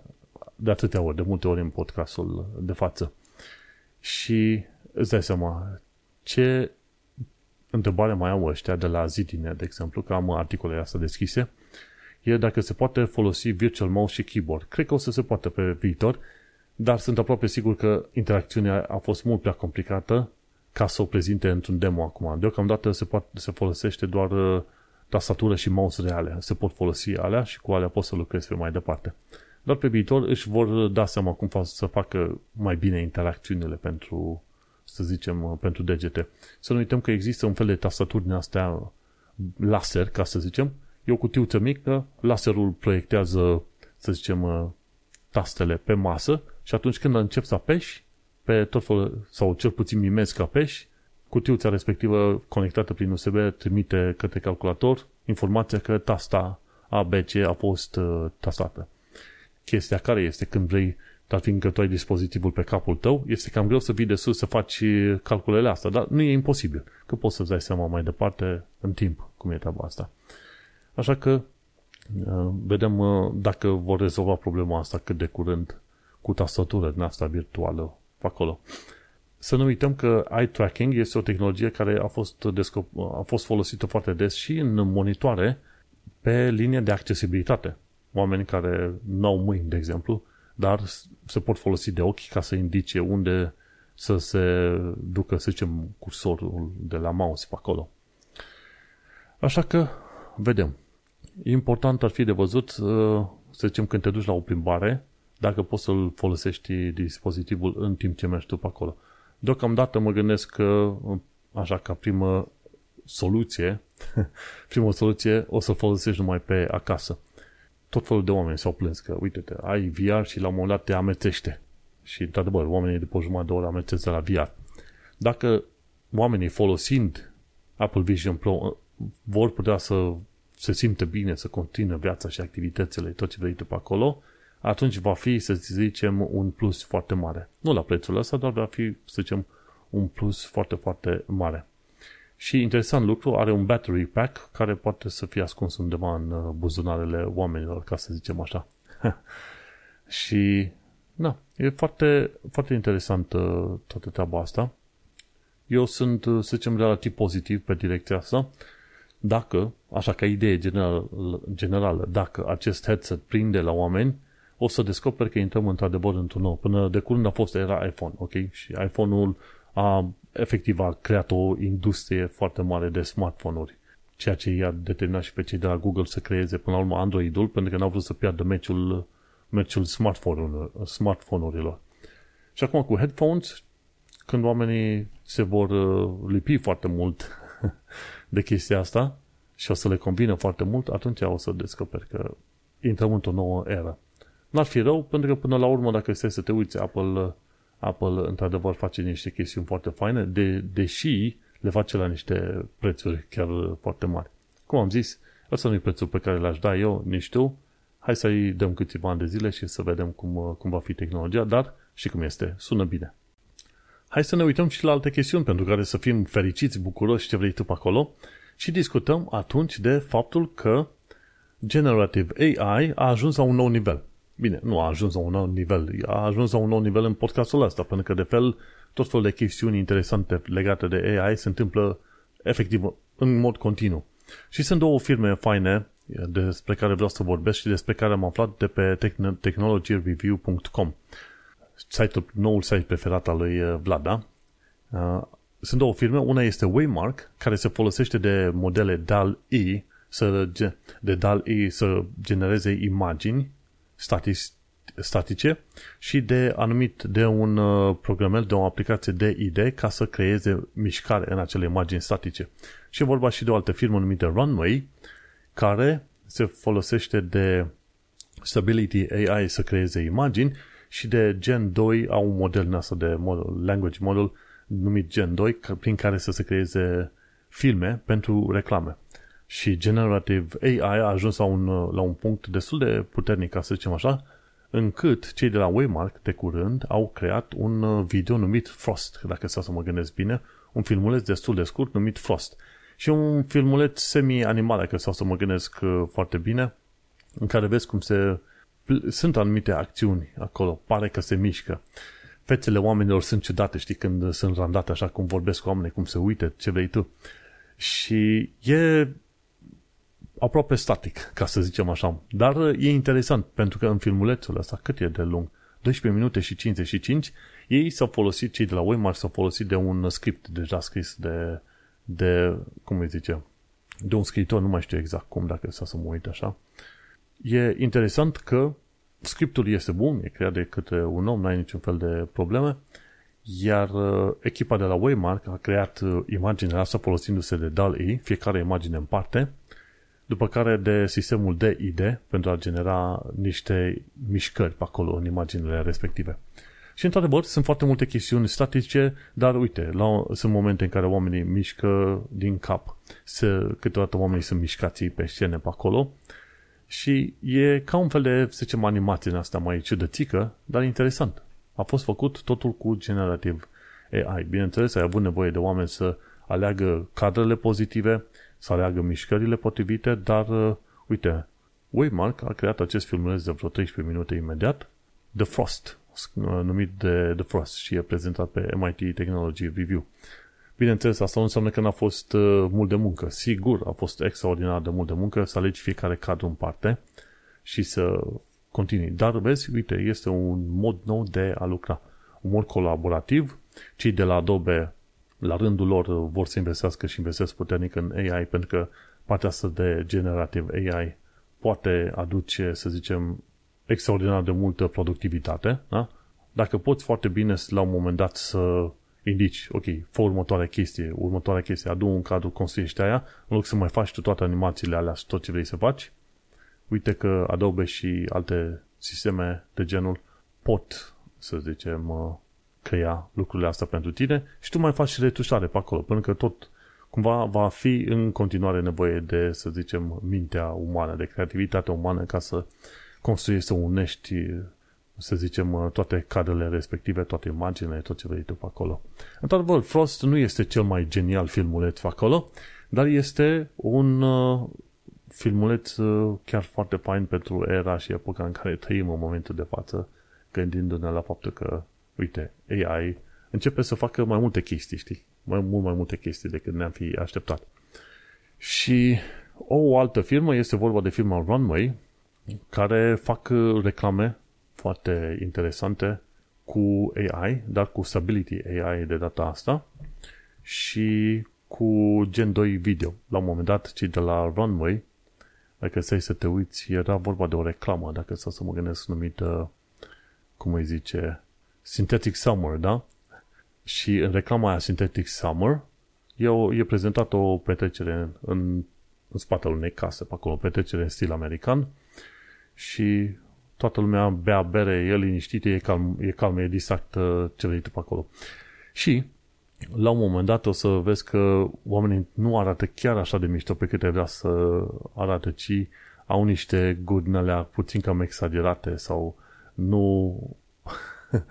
de atâtea ori, de multe ori în podcastul de față. Și îți dai seama ce întrebare mai au ăștia de la Zidine, de exemplu, că am articolele astea deschise, e dacă se poate folosi Virtual Mouse și Keyboard. Cred că o să se poate pe viitor, dar sunt aproape sigur că interacțiunea a fost mult prea complicată ca să o prezinte într-un demo acum. Deocamdată se, poate, se folosește doar uh, tastatură și mouse reale. Se pot folosi alea și cu alea poți să lucrezi pe mai departe. Dar pe viitor își vor da seama cum fac, să facă mai bine interacțiunile pentru, să zicem, uh, pentru degete. Să nu uităm că există un fel de tastaturi din astea laser, ca să zicem. E o cutiuță mică, laserul proiectează, să zicem, uh, tastele pe masă și atunci când încep să apeși, pe tot felul, sau cel puțin mimezi ca pești, cutiuța respectivă conectată prin USB trimite către calculator informația că tasta ABC a fost uh, tastată. Chestia care este când vrei, dar fiindcă tu ai dispozitivul pe capul tău, este cam greu să vii de sus să faci calculele astea, dar nu e imposibil, că poți să-ți dai seama mai departe în timp cum e treaba asta. Așa că Vedem dacă vor rezolva problema asta cât de curând cu tastatură din asta virtuală acolo. Să nu uităm că eye tracking este o tehnologie care a fost, descop- a fost folosită foarte des și în monitoare pe linie de accesibilitate. Oameni care nu au mâini, de exemplu, dar se pot folosi de ochi ca să indice unde să se ducă, să zicem, cursorul de la mouse pe acolo. Așa că, vedem. Important ar fi de văzut, să zicem, când te duci la o plimbare, dacă poți să-l folosești dispozitivul în timp ce mergi tu pe acolo. Deocamdată mă gândesc că, așa ca primă soluție, prima soluție, o să folosești numai pe acasă. Tot felul de oameni s-au plâns că, uite-te, ai VR și la un moment dat te amețește. Și, într-adevăr, oamenii după jumătate de oră amețesc de la VR. Dacă oamenii folosind Apple Vision Pro vor putea să se simte bine, să continue viața și activitățile, tot ce vrei pe acolo, atunci va fi, să zicem, un plus foarte mare. Nu la prețul ăsta, dar va fi, să zicem, un plus foarte, foarte mare. Și interesant lucru, are un battery pack care poate să fie ascuns undeva în uh, buzunarele oamenilor, ca să zicem așa. și, da, e foarte, foarte interesant uh, toată treaba asta. Eu sunt, uh, să zicem, relativ pozitiv pe direcția asta. Dacă, așa ca idee general, generală, dacă acest headset prinde la oameni, o să descoperi că intrăm într-adevăr într-un nou. Până de curând a fost era iPhone, ok? Și iPhone-ul a efectiv a creat o industrie foarte mare de smartphone-uri. Ceea ce i-a determinat și pe cei de la Google să creeze până la urmă Android-ul, pentru că n-au vrut să piardă meciul, meciul smartphone-urilor, smartphone-urilor. Și acum cu headphones, când oamenii se vor uh, lipi foarte mult de chestia asta și o să le combină foarte mult, atunci o să descoperi că intrăm într-o nouă eră. N-ar fi rău, pentru că până la urmă, dacă este să te uiți, Apple, Apple într-adevăr face niște chestiuni foarte faine, de, deși le face la niște prețuri chiar foarte mari. Cum am zis, ăsta nu e prețul pe care l-aș da eu, nici tu. Hai să-i dăm câțiva ani de zile și să vedem cum, cum va fi tehnologia, dar și cum este. Sună bine. Hai să ne uităm și la alte chestiuni pentru care să fim fericiți, bucuroși ce vrei tu pe acolo și discutăm atunci de faptul că Generative AI a ajuns la un nou nivel. Bine, nu a ajuns la un nou nivel, a ajuns la un nou nivel în podcastul ăsta, pentru că de fel tot felul de chestiuni interesante legate de AI se întâmplă efectiv în mod continuu. Și sunt două firme faine despre care vreau să vorbesc și despre care am aflat de pe technologyreview.com site-ul, noul site preferat al lui uh, Vlad, da? Uh, sunt două firme, una este Waymark, care se folosește de modele DAL-E să, de DAL-E să genereze imagini statice și de anumit de un uh, programel, de o aplicație de ID ca să creeze mișcare în acele imagini statice. Și vorba și de o altă firmă numită Runway, care se folosește de Stability AI să creeze imagini și de Gen 2 au un model în asta de model, language model numit Gen 2 prin care să se creeze filme pentru reclame. Și Generative AI a ajuns la un, la un punct destul de puternic, ca să zicem așa, încât cei de la Waymark de curând au creat un video numit Frost, dacă să mă gândesc bine, un filmuleț destul de scurt numit Frost. Și un filmuleț semi-animal, dacă sau să mă gândesc uh, foarte bine, în care vezi cum se... Sunt anumite acțiuni acolo, pare că se mișcă. Fețele oamenilor sunt ciudate, știi, când sunt randate așa cum vorbesc cu oamenii, cum se uită, ce vrei tu. Și e aproape static, ca să zicem așa. Dar e interesant, pentru că în filmulețul ăsta, cât e de lung? 12 minute și 55, ei s-au folosit, cei de la Weimar s-au folosit de un script deja scris de, de cum îi zice, de un scriitor, nu mai știu exact cum, dacă să mă uit așa. E interesant că scriptul este bun, e creat de către un om, n-ai niciun fel de probleme, iar uh, echipa de la Waymark a creat uh, imaginea asta folosindu-se de DAL-E, fiecare imagine în parte, după care de sistemul de ID pentru a genera niște mișcări pe acolo în imaginele respective. Și într-adevăr sunt foarte multe chestiuni statice, dar uite, la, sunt momente în care oamenii mișcă din cap. Se, câteodată oamenii sunt mișcați pe scene pe acolo și e ca un fel de, să zicem, animație în asta mai ciudățică, dar interesant. A fost făcut totul cu generativ AI. Bineînțeles, ai avut nevoie de oameni să aleagă cadrele pozitive, să aleagă mișcările potrivite, dar, uh, uite, Waymark a creat acest filmuleț de vreo 13 minute imediat, The Frost, numit de The Frost și e prezentat pe MIT Technology Review. Bineînțeles, asta nu înseamnă că n-a fost uh, mult de muncă. Sigur, a fost extraordinar de mult de muncă să alegi fiecare cadru în parte și să continui. Dar vezi, uite, este un mod nou de a lucra. Un mod colaborativ. Cei de la Adobe, la rândul lor, vor să investească și investesc puternic în AI pentru că partea asta de generative AI poate aduce, să zicem, extraordinar de multă productivitate, da? Dacă poți foarte bine la un moment dat să indici, ok, fă următoarea chestie, următoarea chestie, adu un cadru, construiește aia, în loc să mai faci tu toate animațiile alea și tot ce vrei să faci, uite că Adobe și alte sisteme de genul pot, să zicem, uh, crea lucrurile astea pentru tine și tu mai faci și retușare pe acolo, pentru că tot cumva va fi în continuare nevoie de, să zicem, mintea umană, de creativitatea umană ca să construiești, să unești, să zicem, toate cadrele respective, toate imaginele, tot ce vrei tu pe acolo. Într-adevăr, Frost nu este cel mai genial filmuleț pe acolo, dar este un uh, filmuleț uh, chiar foarte fain pentru era și epoca în care trăim în momentul de față, gândindu-ne la faptul că, uite, AI începe să facă mai multe chestii, știi? Mai mult mai multe chestii decât ne-am fi așteptat. Și o altă firmă este vorba de firma Runway, care fac uh, reclame foarte interesante cu AI, dar cu Stability AI de data asta și cu Gen 2 video. La un moment dat, cei de la Runway, dacă stai să te uiți, era vorba de o reclamă, dacă stau să mă gândesc numită, cum îi zice, Synthetic Summer, da? Și în reclama aia Synthetic Summer e, o, e prezentată o petrecere în, în, în spatele unei case, pe acolo, o petrecere în stil american și toată lumea bea bere, e liniștit, e calm, e calm, e distract ce vrei tu pe acolo. Și la un moment dat o să vezi că oamenii nu arată chiar așa de mișto pe câte vrea să arate, ci au niște gurnele puțin cam exagerate sau nu,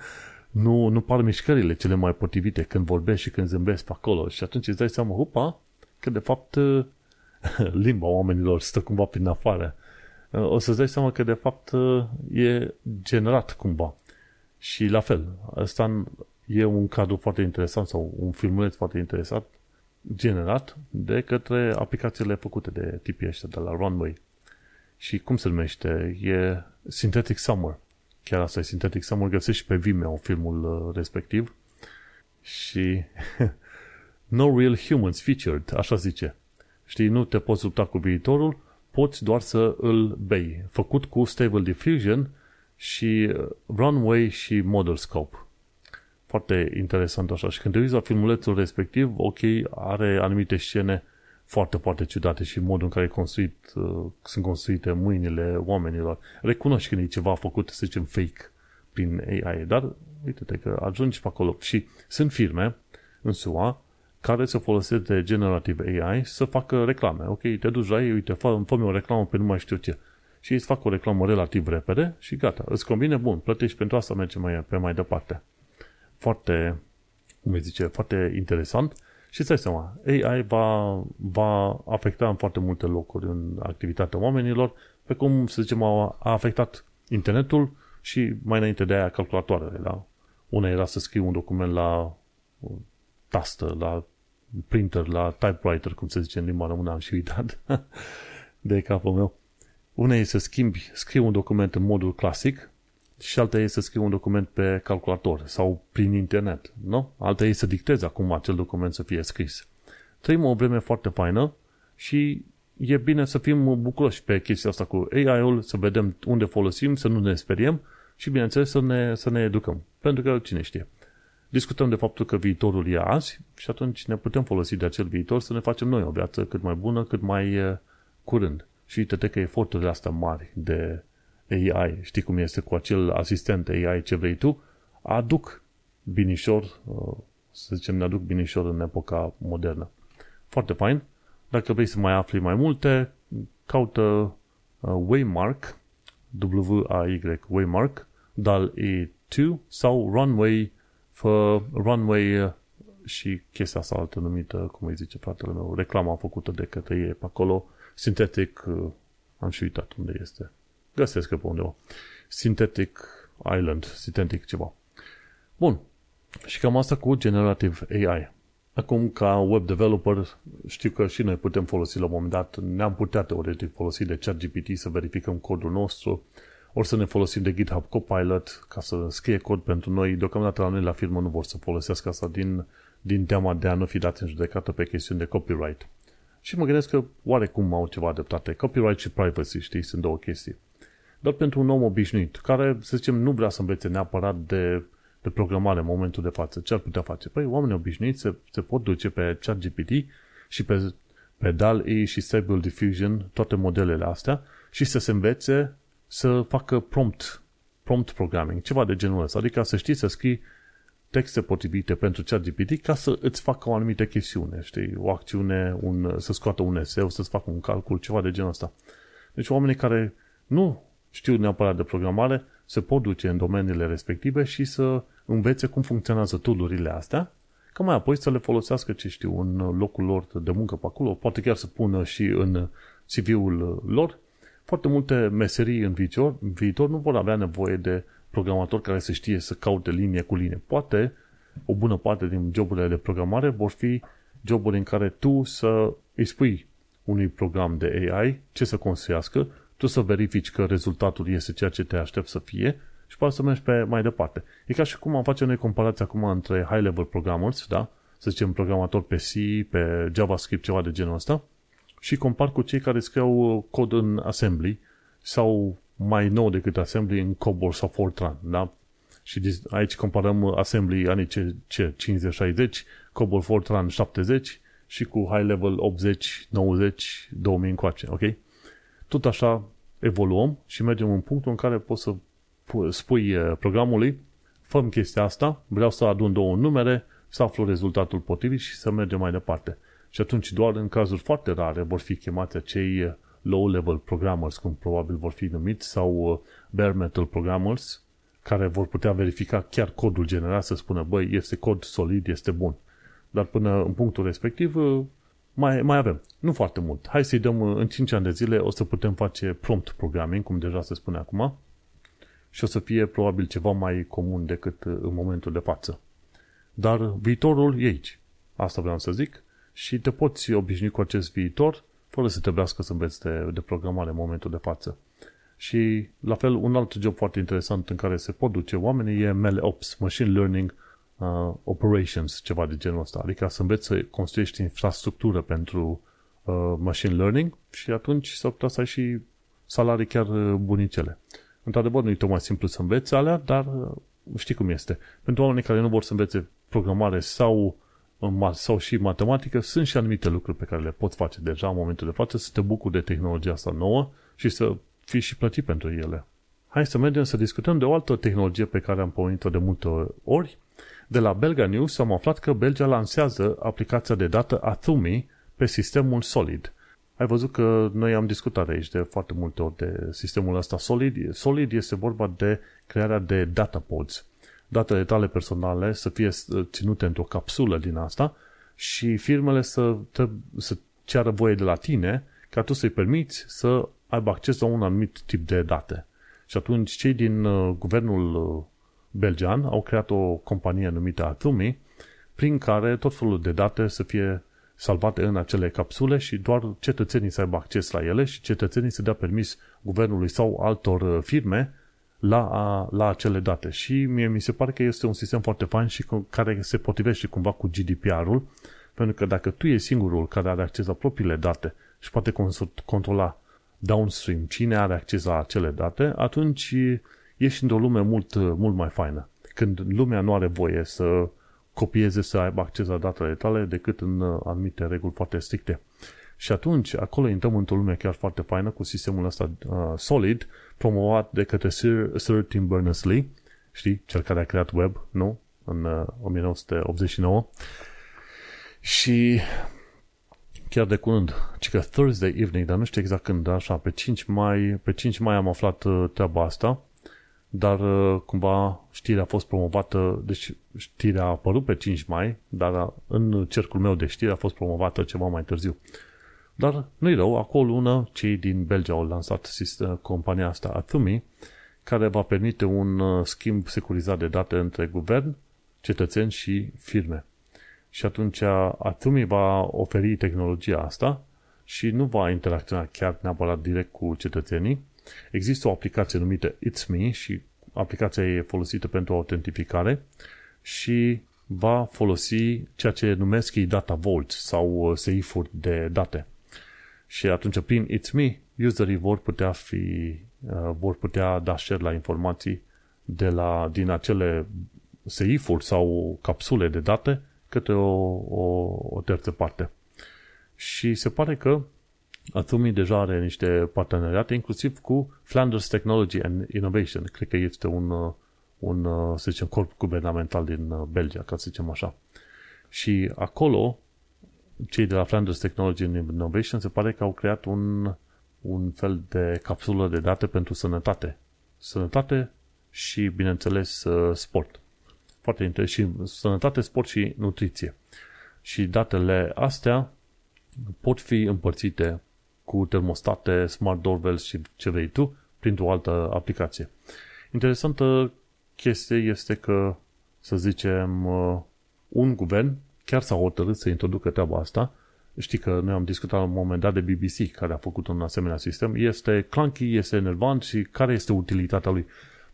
nu, nu par mișcările cele mai potrivite când vorbești și când zâmbești pe acolo. Și atunci îți dai seama, hupa, că de fapt limba oamenilor stă cumva prin afară o să-ți dai seama că de fapt e generat cumva. Și la fel, asta e un cadru foarte interesant sau un filmuleț foarte interesant generat de către aplicațiile făcute de tipii ăștia de la Runway. Și cum se numește? E Synthetic Summer. Chiar asta e Synthetic Summer. Găsești pe Vimeo filmul uh, respectiv. Și No Real Humans Featured, așa zice. Știi, nu te poți lupta cu viitorul, poți doar să îl bei. Făcut cu Stable Diffusion și uh, Runway și Model Scope. Foarte interesant așa. Și când te uiți la filmulețul respectiv, ok, are anumite scene foarte, foarte ciudate și modul în care e construit, uh, sunt construite mâinile oamenilor. Recunoști când e ceva făcut, să zicem, fake prin AI, dar uite-te că ajungi pe acolo. Și sunt firme în SUA care să folosesc de Generative AI să facă reclame. Ok, te duci la ei, uite, fă, fă o reclamă pe nu mai știu ce. Și îți fac o reclamă relativ repede și gata. Îți convine? Bun, plătești pentru asta, merge mai, pe mai departe. Foarte, cum îi zice, foarte interesant. Și îți dai seama, AI va, va afecta în foarte multe locuri în activitatea oamenilor, pe cum, să zicem, a, a afectat internetul și mai înainte de aia calculatoarele. Da? Una era să scrii un document la tastă, la printer, la typewriter, cum se zice în limba română, am și uitat de capul meu. Una e să schimbi, scrii un document în modul clasic și alta e să scrii un document pe calculator sau prin internet, nu? Alta e să dictezi acum acel document să fie scris. Trăim o vreme foarte faină și e bine să fim bucuroși pe chestia asta cu AI-ul, să vedem unde folosim, să nu ne speriem și, bineînțeles, să ne, să ne educăm. Pentru că, cine știe, discutăm de faptul că viitorul e azi și atunci ne putem folosi de acel viitor să ne facem noi o viață cât mai bună, cât mai curând. Și uite-te că eforturile astea mari de AI, știi cum este cu acel asistent AI ce vrei tu, aduc binișor, să zicem, ne aduc binișor în epoca modernă. Foarte fain. Dacă vrei să mai afli mai multe, caută Waymark, W-A-Y, Waymark, DAL E2 sau Runway fă runway uh, și chestia asta altă numită, cum îi zice fratele meu, reclama făcută de către ei pe acolo, Synthetic uh, Am și uitat unde este. Găsesc pe undeva. Synthetic Island, Synthetic ceva. Bun. Și cam asta cu Generative AI. Acum, ca web developer, știu că și noi putem folosi la un moment dat, ne-am putea teoretic folosi de ChatGPT să verificăm codul nostru, ori să ne folosim de GitHub Copilot ca să scrie cod pentru noi. Deocamdată la noi la firmă nu vor să folosească asta din, din teama de a nu fi dat în judecată pe chestiuni de copyright. Și mă gândesc că oarecum au ceva dreptate. Copyright și privacy, știi, sunt două chestii. Dar pentru un om obișnuit, care, să zicem, nu vrea să învețe neapărat de, de programare în momentul de față, ce ar putea face? Păi, oamenii obișnuiți se, se pot duce pe ChatGPT și pe, pe DAL-E și Stable Diffusion, toate modelele astea, și să se învețe să facă prompt, prompt programming, ceva de genul ăsta. Adică să știi să scrii texte potrivite pentru ChatGPT ca să îți facă o anumită chestiune, știi, o acțiune, un, să scoată un eseu, să-ți facă un calcul, ceva de genul ăsta. Deci oamenii care nu știu neapărat de programare, se pot duce în domeniile respective și să învețe cum funcționează tool astea, ca mai apoi să le folosească, ce știu, în locul lor de muncă pe acolo, poate chiar să pună și în CV-ul lor. Foarte multe meserii în viitor, în viitor nu vor avea nevoie de programatori care să știe să caute linie cu linie. Poate o bună parte din joburile de programare vor fi joburi în care tu să îi spui unui program de AI ce să construiască, tu să verifici că rezultatul este ceea ce te aștept să fie și poate să mergi pe mai departe. E ca și cum am face noi comparația acum între high-level programmers, da? Să zicem programator pe C, pe JavaScript, ceva de genul ăsta, și compar cu cei care scriau cod în assembly sau mai nou decât assembly în COBOL sau Fortran, da? Și aici comparăm assembly anii ce, ce 50-60, COBOL Fortran 70 și cu high level 80, 90, 2000 încoace, ok? Tot așa evoluăm și mergem în punctul în care poți să spui programului fă chestia asta, vreau să adun două numere, să aflu rezultatul potrivit și să mergem mai departe. Și atunci doar în cazuri foarte rare vor fi chemați acei low-level programmers, cum probabil vor fi numiți, sau bare metal programmers, care vor putea verifica chiar codul generat, să spună, băi, este cod solid, este bun. Dar până în punctul respectiv, mai, mai avem. Nu foarte mult. Hai să-i dăm în 5 ani de zile, o să putem face prompt programming, cum deja se spune acum, și o să fie probabil ceva mai comun decât în momentul de față. Dar viitorul e aici. Asta vreau să zic. Și te poți obișnui cu acest viitor fără să trebuiască să înveți de, de programare în momentul de față. Și, la fel, un alt job foarte interesant în care se pot duce oamenii e MLOps, Machine Learning uh, operations, ceva de genul ăsta. Adică să înveți să construiești infrastructură pentru uh, machine learning și atunci s-ar putea să ai și salarii chiar uh, bunicele. Într-adevăr, nu e tocmai simplu să înveți alea, dar uh, știi cum este. Pentru oamenii care nu vor să învețe programare sau, uh, sau și matematică, sunt și anumite lucruri pe care le poți face deja în momentul de față, să te bucuri de tehnologia asta nouă și să fii și plătit pentru ele. Hai să mergem să discutăm de o altă tehnologie pe care am pomenit-o de multe ori, de la Belga News am aflat că Belgia lansează aplicația de dată Athumi pe sistemul Solid. Ai văzut că noi am discutat aici de foarte multe ori de sistemul ăsta Solid. Solid este vorba de crearea de data pods. Datele tale personale să fie ținute într-o capsulă din asta și firmele să, te, să ceară voie de la tine ca tu să-i permiți să aibă acces la un anumit tip de date. Și atunci cei din uh, guvernul uh, belgian au creat o companie numită Atumi, prin care tot felul de date să fie salvate în acele capsule și doar cetățenii să aibă acces la ele și cetățenii să dea permis guvernului sau altor uh, firme la, a, la acele date. Și mie mi se pare că este un sistem foarte fain și care se potrivește cumva cu GDPR-ul, pentru că dacă tu ești singurul care are acces la propriile date și poate controla downstream cine are acces la acele date, atunci ești într-o lume mult, mult mai faină. Când lumea nu are voie să copieze, să aibă acces la datele tale decât în uh, anumite reguli foarte stricte. Și atunci, acolo intrăm într-o lume chiar foarte faină cu sistemul ăsta uh, solid, promovat de către Sir, Sir Tim Berners-Lee, știi, cel care a creat web, nu? În uh, 1989. Și chiar de curând, ci că Thursday evening, dar nu știu exact când, așa, pe 5 mai, pe 5 mai am aflat uh, treaba asta dar uh, cumva știrea a fost promovată, deci știrea a apărut pe 5 mai, dar uh, în cercul meu de știri a fost promovată ceva mai târziu. Dar nu-i rău, acolo lună cei din Belgia au lansat sistem, compania asta Athumi, care va permite un uh, schimb securizat de date între guvern, cetățeni și firme. Și atunci Athumi va oferi tehnologia asta și nu va interacționa chiar neapărat direct cu cetățenii. Există o aplicație numită It's Me și aplicația e folosită pentru autentificare și va folosi ceea ce numesc ei data vault sau uh, seifuri de date. Și atunci prin It's Me, userii vor putea fi uh, vor putea da share la informații de la, din acele seifuri sau capsule de date către o, o, o terță parte. Și se pare că Athumi deja are niște parteneriate, inclusiv cu Flanders Technology and Innovation. Cred că este un, uh, un să zicem, corp guvernamental din Belgia, ca să zicem așa. Și acolo cei de la Flanders Technology and Innovation se pare că au creat un, un fel de capsulă de date pentru sănătate. Sănătate și, bineînțeles, uh, sport. Foarte interesant. Și sănătate, sport și nutriție. Și datele astea pot fi împărțite cu termostate, smart doorbells și ce vrei tu printr-o altă aplicație. Interesantă chestie este că, să zicem, uh, un guvern chiar s-a hotărât să introducă treaba asta. Știi că noi am discutat la un moment dat de BBC care a făcut un asemenea sistem. Este clunky, este enervant și care este utilitatea lui?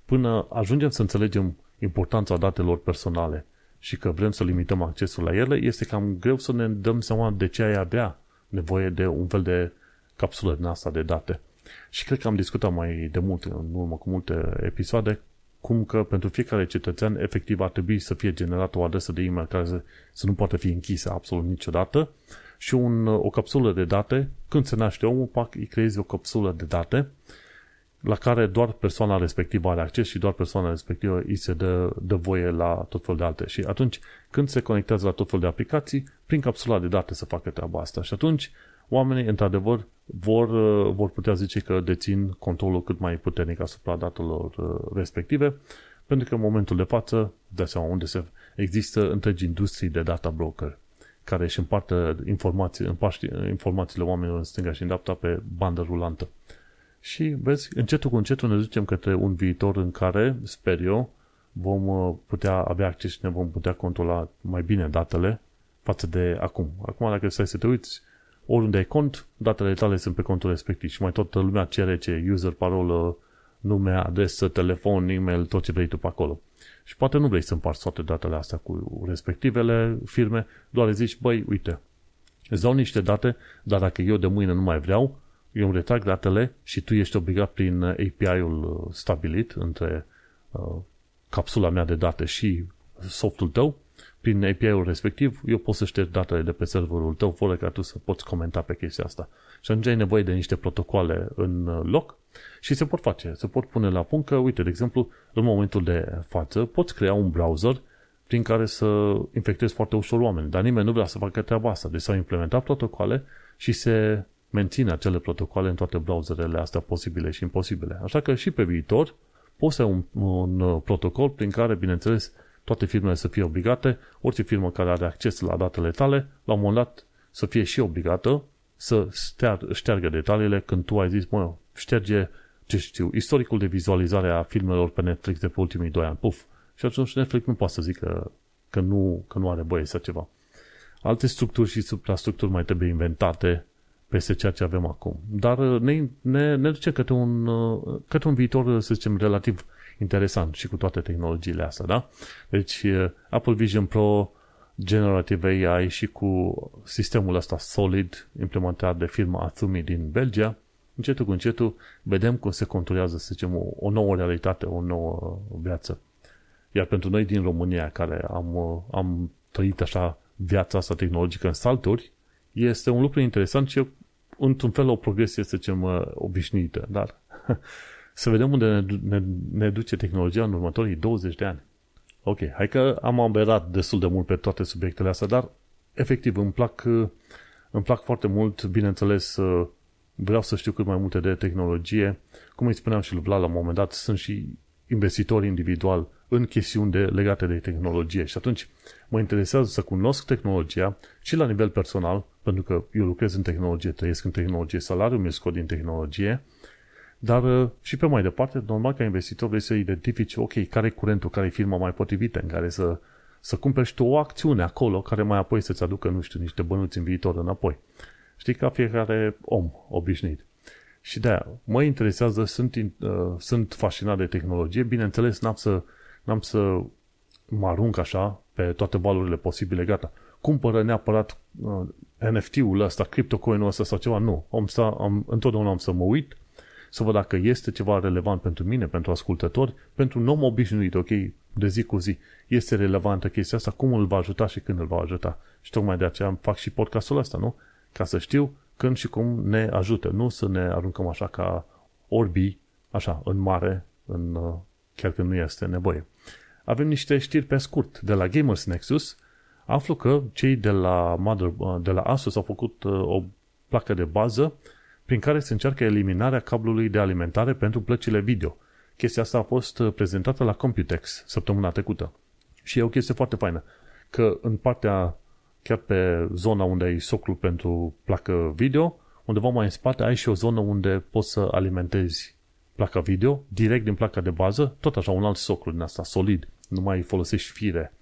Până ajungem să înțelegem importanța datelor personale și că vrem să limităm accesul la ele, este cam greu să ne dăm seama de ce ai avea nevoie de un fel de capsulă din asta de date. Și cred că am discutat mai de mult, în urmă cu multe episoade, cum că pentru fiecare cetățean efectiv ar trebui să fie generată o adresă de e-mail care să, să nu poate fi închisă absolut niciodată și un, o capsulă de date, când se naște omul, pac, îi creezi o capsulă de date la care doar persoana respectivă are acces și doar persoana respectivă îi se dă, dă voie la tot fel de alte. Și atunci, când se conectează la tot fel de aplicații, prin capsula de date să facă treaba asta. Și atunci, oamenii, într-adevăr, vor, uh, vor putea zice că dețin controlul cât mai puternic asupra datelor uh, respective, pentru că în momentul de față, de seama unde se există întregi industrii de data broker care își împartă informații, împaște informațiile oamenilor în stânga și în dreapta pe bandă rulantă. Și, vezi, încetul cu încetul ne ducem către un viitor în care, sper eu, vom uh, putea avea acces și ne vom putea controla mai bine datele față de acum. Acum, dacă stai să te uiți, oriunde ai cont, datele tale sunt pe contul respectiv și mai toată lumea cere ce user, parolă, nume, adresă, telefon, e-mail, tot ce vrei tu pe acolo. Și poate nu vrei să împarți toate datele astea cu respectivele firme, doar zici, băi, uite, îți dau niște date, dar dacă eu de mâine nu mai vreau, eu îmi retrag datele și tu ești obligat prin API-ul stabilit între uh, capsula mea de date și softul tău prin API-ul respectiv, eu pot să șterg datele de pe serverul tău fără ca tu să poți comenta pe chestia asta. Și atunci ai nevoie de niște protocoale în loc și se pot face. Se pot pune la punct că, uite, de exemplu, în momentul de față, poți crea un browser prin care să infectezi foarte ușor oameni, dar nimeni nu vrea să facă treaba asta. Deci s-au implementat protocoale și se menține acele protocoale în toate browserele astea posibile și imposibile. Așa că și pe viitor poți să ai un, un protocol prin care, bineînțeles, toate firmele să fie obligate, orice firmă care are acces la datele tale, la un moment dat să fie și obligată să șteargă detaliile când tu ai zis, mă, șterge, ce știu, istoricul de vizualizare a filmelor pe Netflix de pe ultimii doi ani. Puf. Și atunci Netflix nu poate să zică că nu, că nu are voie să ceva. Alte structuri și suprastructuri mai trebuie inventate peste ceea ce avem acum. Dar ne, ne, ne duce către un, către un viitor, să zicem, relativ interesant și cu toate tehnologiile astea, da? Deci Apple Vision Pro, Generative AI și cu sistemul ăsta solid implementat de firma Athumi din Belgia, încetul cu încetul vedem cum se conturează, să zicem, o, o nouă realitate, o nouă viață. Iar pentru noi din România, care am, am trăit așa viața asta tehnologică în salturi, este un lucru interesant și într-un fel o progresie, să zicem, obișnuită. Dar să vedem unde ne, ne, ne duce tehnologia în următorii 20 de ani. Ok, hai că am amberat destul de mult pe toate subiectele astea, dar efectiv îmi plac, îmi plac foarte mult, bineînțeles, vreau să știu cât mai multe de tehnologie. Cum îi spuneam și lui Vlad la un moment dat, sunt și investitori individual în chestiuni de, legate de tehnologie. Și atunci mă interesează să cunosc tehnologia și la nivel personal, pentru că eu lucrez în tehnologie, trăiesc în tehnologie, salariul meu scot din tehnologie, dar uh, și pe mai departe, normal ca investitor vrei să identifici, ok, care e curentul, care e firma mai potrivită în care să, să cumperi și tu o acțiune acolo care mai apoi să-ți aducă, nu știu, niște bănuți în viitor înapoi. Știi, ca fiecare om obișnuit. Și de mă interesează, sunt, uh, sunt fascinat de tehnologie, bineînțeles, n-am să, n-am să mă arunc așa pe toate valurile posibile, gata. Cumpără neapărat uh, NFT-ul ăsta, cryptocoin-ul ăsta sau ceva, nu. Am sta, am, întotdeauna am să mă uit, să văd dacă este ceva relevant pentru mine, pentru ascultători, pentru un om obișnuit, ok, de zi cu zi. Este relevantă chestia asta, cum îl va ajuta și când îl va ajuta. Și tocmai de aceea fac și podcastul ăsta, nu? Ca să știu când și cum ne ajută. Nu să ne aruncăm așa ca orbi, așa, în mare, în, uh, chiar când nu este nevoie. Avem niște știri pe scurt de la Gamers Nexus. Aflu că cei de la, Mother, uh, de la Asus au făcut uh, o placă de bază prin care se încearcă eliminarea cablului de alimentare pentru plăcile video. Chestia asta a fost prezentată la Computex săptămâna trecută. Și e o chestie foarte faină, că în partea chiar pe zona unde ai socul pentru placă video, undeva mai în spate ai și o zonă unde poți să alimentezi placa video direct din placa de bază, tot așa un alt soclu din asta, solid, nu mai folosești fire.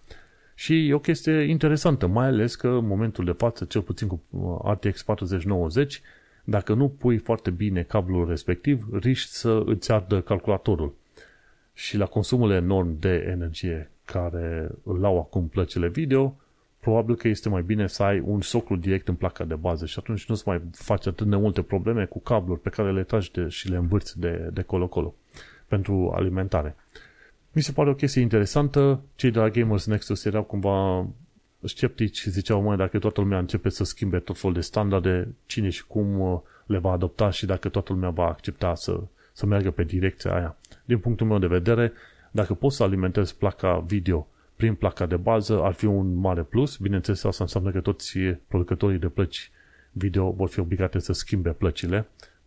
Și e o chestie interesantă, mai ales că în momentul de față, cel puțin cu uh, RTX 4090, dacă nu pui foarte bine cablul respectiv, riști să îți ardă calculatorul. Și la consumul enorm de energie care îl au acum plăcile video, probabil că este mai bine să ai un soclu direct în placa de bază și atunci nu-ți mai faci atât de multe probleme cu cabluri pe care le tragi de, și le învârți de, de colo-colo pentru alimentare. Mi se pare o chestie interesantă. Cei de la Gamers Nexus erau cumva sceptici și ziceau, mai dacă toată lumea începe să schimbe tot felul de standarde, cine și cum uh, le va adopta și dacă toată lumea va accepta să, să meargă pe direcția aia. Din punctul meu de vedere, dacă poți să alimentezi placa video prin placa de bază ar fi un mare plus. Bineînțeles, asta înseamnă că toți producătorii de plăci video vor fi obligate să schimbe plăcile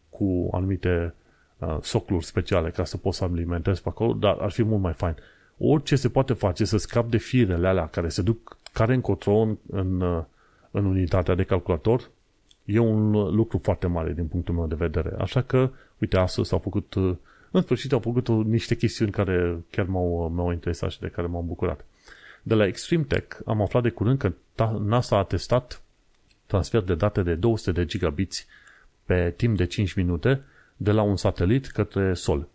cu anumite uh, socluri speciale ca să poți să alimentezi pe acolo, dar ar fi mult mai fain. Orice se poate face să scap de firele alea care se duc, care încotro în, în, uh, în unitatea de calculator, e un lucru foarte mare din punctul meu de vedere. Așa că, uite, astăzi au făcut, uh, în sfârșit au făcut niște chestiuni care chiar m-au, m-au interesat și de care m-au bucurat. De la Extreme Tech am aflat de curând că NASA a testat transfer de date de 200 de gigabiți pe timp de 5 minute de la un satelit către Sol.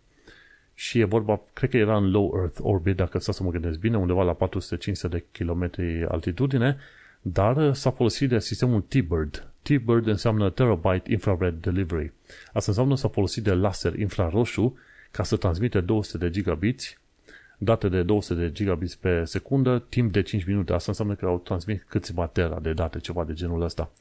Și e vorba, cred că era în low Earth orbit, dacă să să mă gândesc bine, undeva la 450 de kilometri altitudine, dar s-a folosit de sistemul T-Bird. T-Bird înseamnă Terabyte Infrared Delivery. Asta înseamnă s-a folosit de laser infraroșu ca să transmite 200 de gigabiți date de 200 de gigabits pe secundă, timp de 5 minute. Asta înseamnă că au transmis câțiva tera de date, ceva de genul ăsta.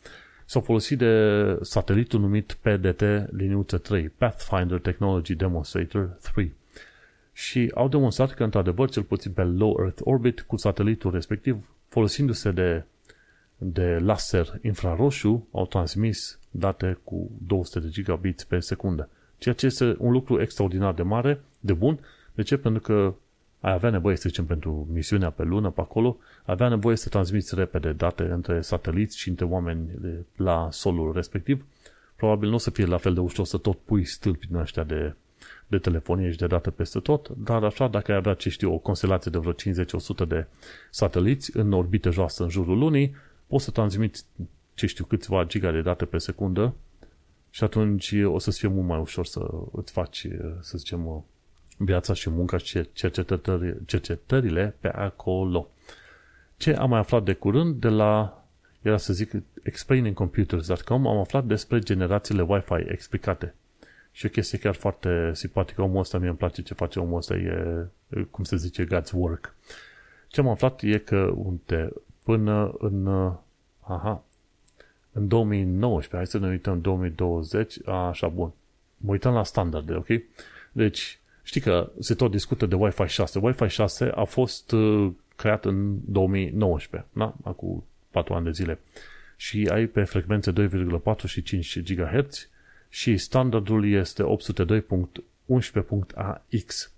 S-au folosit de satelitul numit PDT liniuță 3, Pathfinder Technology Demonstrator 3. Și au demonstrat că, într-adevăr, cel puțin pe low Earth orbit, cu satelitul respectiv, folosindu-se de, de laser infraroșu, au transmis date cu 200 de gigabits pe secundă. Ceea ce este un lucru extraordinar de mare, de bun. De ce? Pentru că ai avea nevoie, să zicem, pentru misiunea pe lună, pe acolo, avea nevoie să transmiți repede date între sateliți și între oameni la solul respectiv. Probabil nu o să fie la fel de ușor să tot pui stâlpi din ăștia de, de telefonie și de date peste tot, dar așa, dacă ai avea, ce știu, o constelație de vreo 50-100 de sateliți în orbită joasă în jurul lunii, poți să transmiți, ce știu, câțiva giga de date pe secundă și atunci o să-ți fie mult mai ușor să îți faci, să zicem, viața și munca și cercetările pe acolo. Ce am mai aflat de curând de la, era să zic, explainingcomputers.com, am aflat despre generațiile Wi-Fi explicate. Și o chestie chiar foarte simpatică. Omul ăsta, mie îmi place ce face omul ăsta, e, cum se zice, God's work. Ce am aflat e că, unde, până în, aha, în 2019, hai să ne uităm, 2020, așa, bun. Mă uităm la standarde, ok? Deci, Știi că se tot discută de Wi-Fi 6. Wi-Fi 6 a fost uh, creat în 2019, da? acum 4 ani de zile. Și ai pe frecvențe 2,4 și 5 GHz și standardul este 802.11.AX.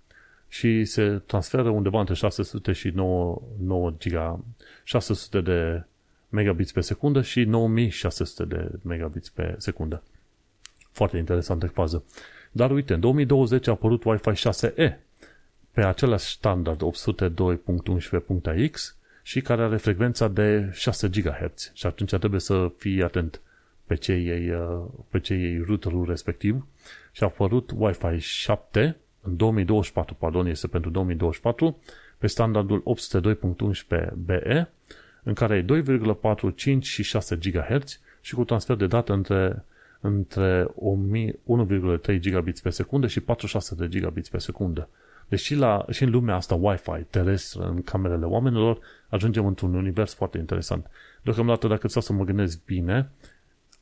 și se transferă undeva între 600 și 9, 9 giga, 600 de megabits pe secundă și 9600 de megabits pe secundă. Foarte interesantă fază. Dar uite, în 2020 a apărut Wi-Fi 6E pe același standard 802.11.x și care are frecvența de 6 GHz. Și atunci trebuie să fii atent pe ce iei, uh, pe ce iei routerul respectiv. Și a apărut Wi-Fi 7 în 2024, pardon, este pentru 2024, pe standardul 802.11be, în care ai 2,4, 5 și 6 GHz și cu transfer de dată între, între 1,3 gigabits pe secundă și 46 de gigabits pe secundă. Deci și, la, și în lumea asta Wi-Fi terestră, în camerele oamenilor, ajungem într-un univers foarte interesant. Deocamdată, dacă ți să mă gândesc bine,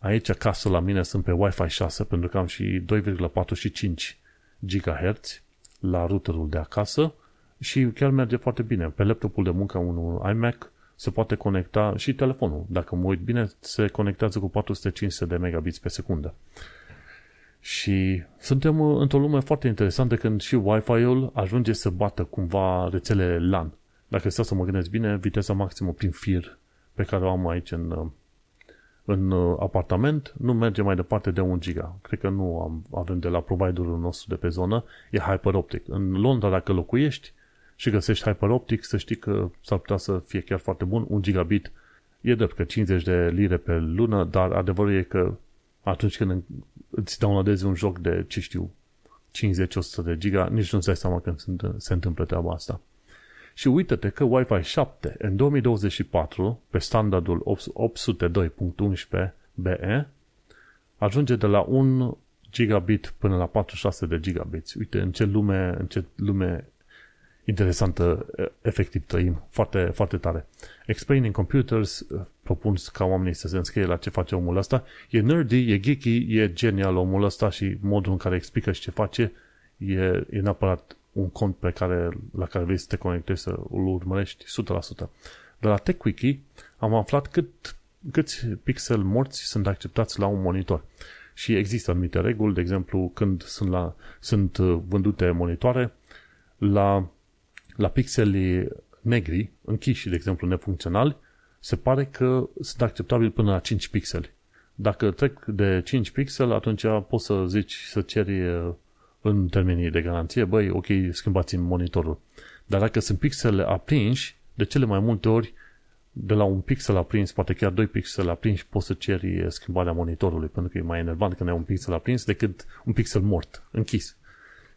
aici acasă la mine sunt pe Wi-Fi 6, pentru că am și 2,4 și 5 GHz la routerul de acasă și chiar merge foarte bine. Pe laptopul de muncă, un iMac, se poate conecta și telefonul. Dacă mă uit bine, se conectează cu 400-500 de megabits pe secundă. Și suntem uh, într-o lume foarte interesantă când și Wi-Fi-ul ajunge să bată cumva rețelele LAN. Dacă stau să mă gândesc bine, viteza maximă prin fir pe care o am aici în, uh, în uh, apartament nu merge mai departe de 1 giga. Cred că nu am, avem de la providerul nostru de pe zonă, e HyperOptic. În Londra, dacă locuiești și găsești HyperOptic, să știi că s-ar putea să fie chiar foarte bun. 1 gigabit e drept că 50 de lire pe lună, dar adevărul e că atunci când îți downloadezi un joc de, ce știu, 50-100 de giga, nici nu-ți dai seama când se întâmplă treaba asta. Și uite-te că Wi-Fi 7 în 2024, pe standardul 802.11be, ajunge de la 1 gigabit până la 46 de gigabits. Uite în ce lume, în ce lume interesantă efectiv trăim. Foarte, foarte tare. Explaining Computers propun ca oamenii să se înscrie la ce face omul ăsta. E nerdy, e geeky, e genial omul ăsta și modul în care explică și ce face e, e neapărat un cont pe care, la care vrei să te conectezi să îl urmărești 100%. De la TechWiki am aflat cât, câți pixel morți sunt acceptați la un monitor. Și există anumite reguli, de exemplu, când sunt, la, sunt vândute monitoare, la, la pixeli negri, închiși, de exemplu, nefuncționali, se pare că sunt acceptabili până la 5 pixeli. Dacă trec de 5 pixel, atunci poți să zici, să ceri în termenii de garanție, băi, ok, schimbați monitorul. Dar dacă sunt pixele aprinși, de cele mai multe ori, de la un pixel aprins, poate chiar doi pixel aprinși, poți să ceri schimbarea monitorului, pentru că e mai enervant când ai un pixel aprins decât un pixel mort, închis.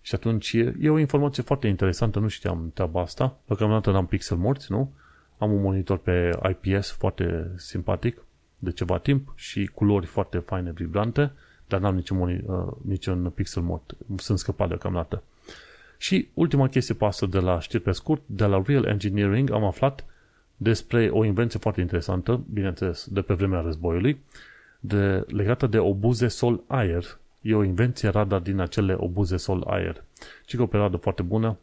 Și atunci e, e o informație foarte interesantă, nu știam treaba asta. Deocamdată n-am pixel morți, nu? Am un monitor pe IPS foarte simpatic de ceva timp și culori foarte faine, vibrante dar n-am niciun, uh, niciun pixel mort. Sunt scăpat deocamdată. Și ultima chestie pasă de la știri pe scurt, de la Real Engineering am aflat despre o invenție foarte interesantă, bineînțeles, de pe vremea războiului, de, legată de obuze sol-aer. E o invenție radar din acele obuze sol-aer. Și că o perioadă foarte bună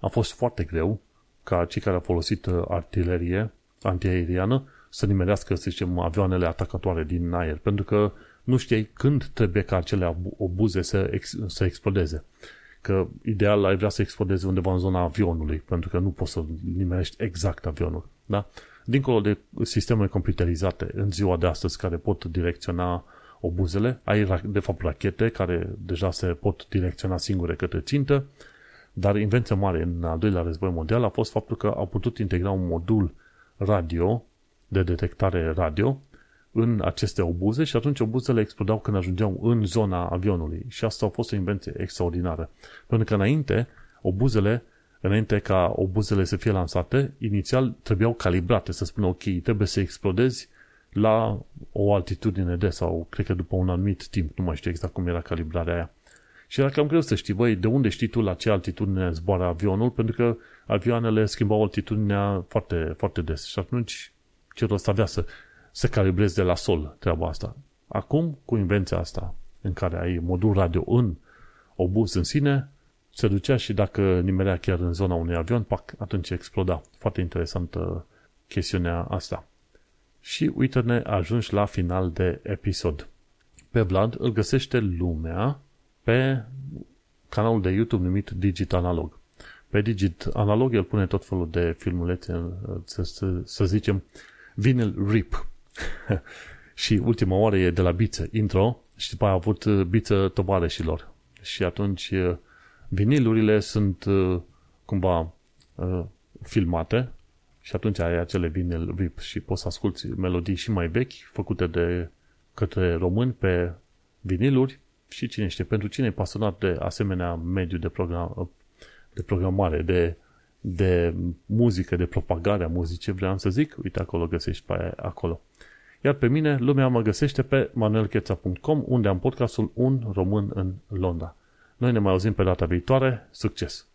a fost foarte greu ca cei care au folosit uh, artilerie antiaeriană să nimerească, să zicem, avioanele atacatoare din aer, pentru că nu știai când trebuie ca acele obuze să, ex, să explodeze. Că ideal ai vrea să explodeze undeva în zona avionului, pentru că nu poți să nimerești exact avionul. Da? Dincolo de sistemele computerizate în ziua de astăzi care pot direcționa obuzele, ai de fapt rachete care deja se pot direcționa singure către țintă, dar invenția mare în al doilea război mondial a fost faptul că au putut integra un modul radio de detectare radio în aceste obuze și atunci obuzele explodau când ajungeau în zona avionului. Și asta a fost o invenție extraordinară. Pentru că înainte, obuzele, înainte ca obuzele să fie lansate, inițial trebuiau calibrate, să spună ok, trebuie să explodezi la o altitudine de sau cred că după un anumit timp, nu mai știu exact cum era calibrarea aia. Și era cam greu să știi, băi, de unde știi tu la ce altitudine zboară avionul, pentru că avioanele schimbau altitudinea foarte, foarte des. Și atunci ce rost avea să să calibrezi de la sol treaba asta. Acum, cu invenția asta, în care ai modul radio în obuz în sine, se ducea și dacă nimerea chiar în zona unui avion, pac, atunci exploda. Foarte interesantă chestiunea asta. Și uite-ne, ajungi la final de episod. Pe Vlad îl găsește lumea pe canalul de YouTube numit Digit Analog. Pe Digit Analog el pune tot felul de filmulețe, să, să, să zicem, vinyl rip. și ultima oară e de la biță, intro, și după aia a avut biță tovarășilor. Și atunci vinilurile sunt cumva filmate. Și atunci ai acele vinyl rip și poți să asculti melodii și mai vechi făcute de către români pe viniluri. Și cine știe, pentru cine e pasionat de asemenea mediu de, program, de programare, de, de muzică, de propagare a muzicii, vreau să zic, uite acolo găsești pe acolo. Iar pe mine, lumea mă găsește pe manuelcheța.com, unde am podcastul Un Român în Londra. Noi ne mai auzim pe data viitoare. Succes!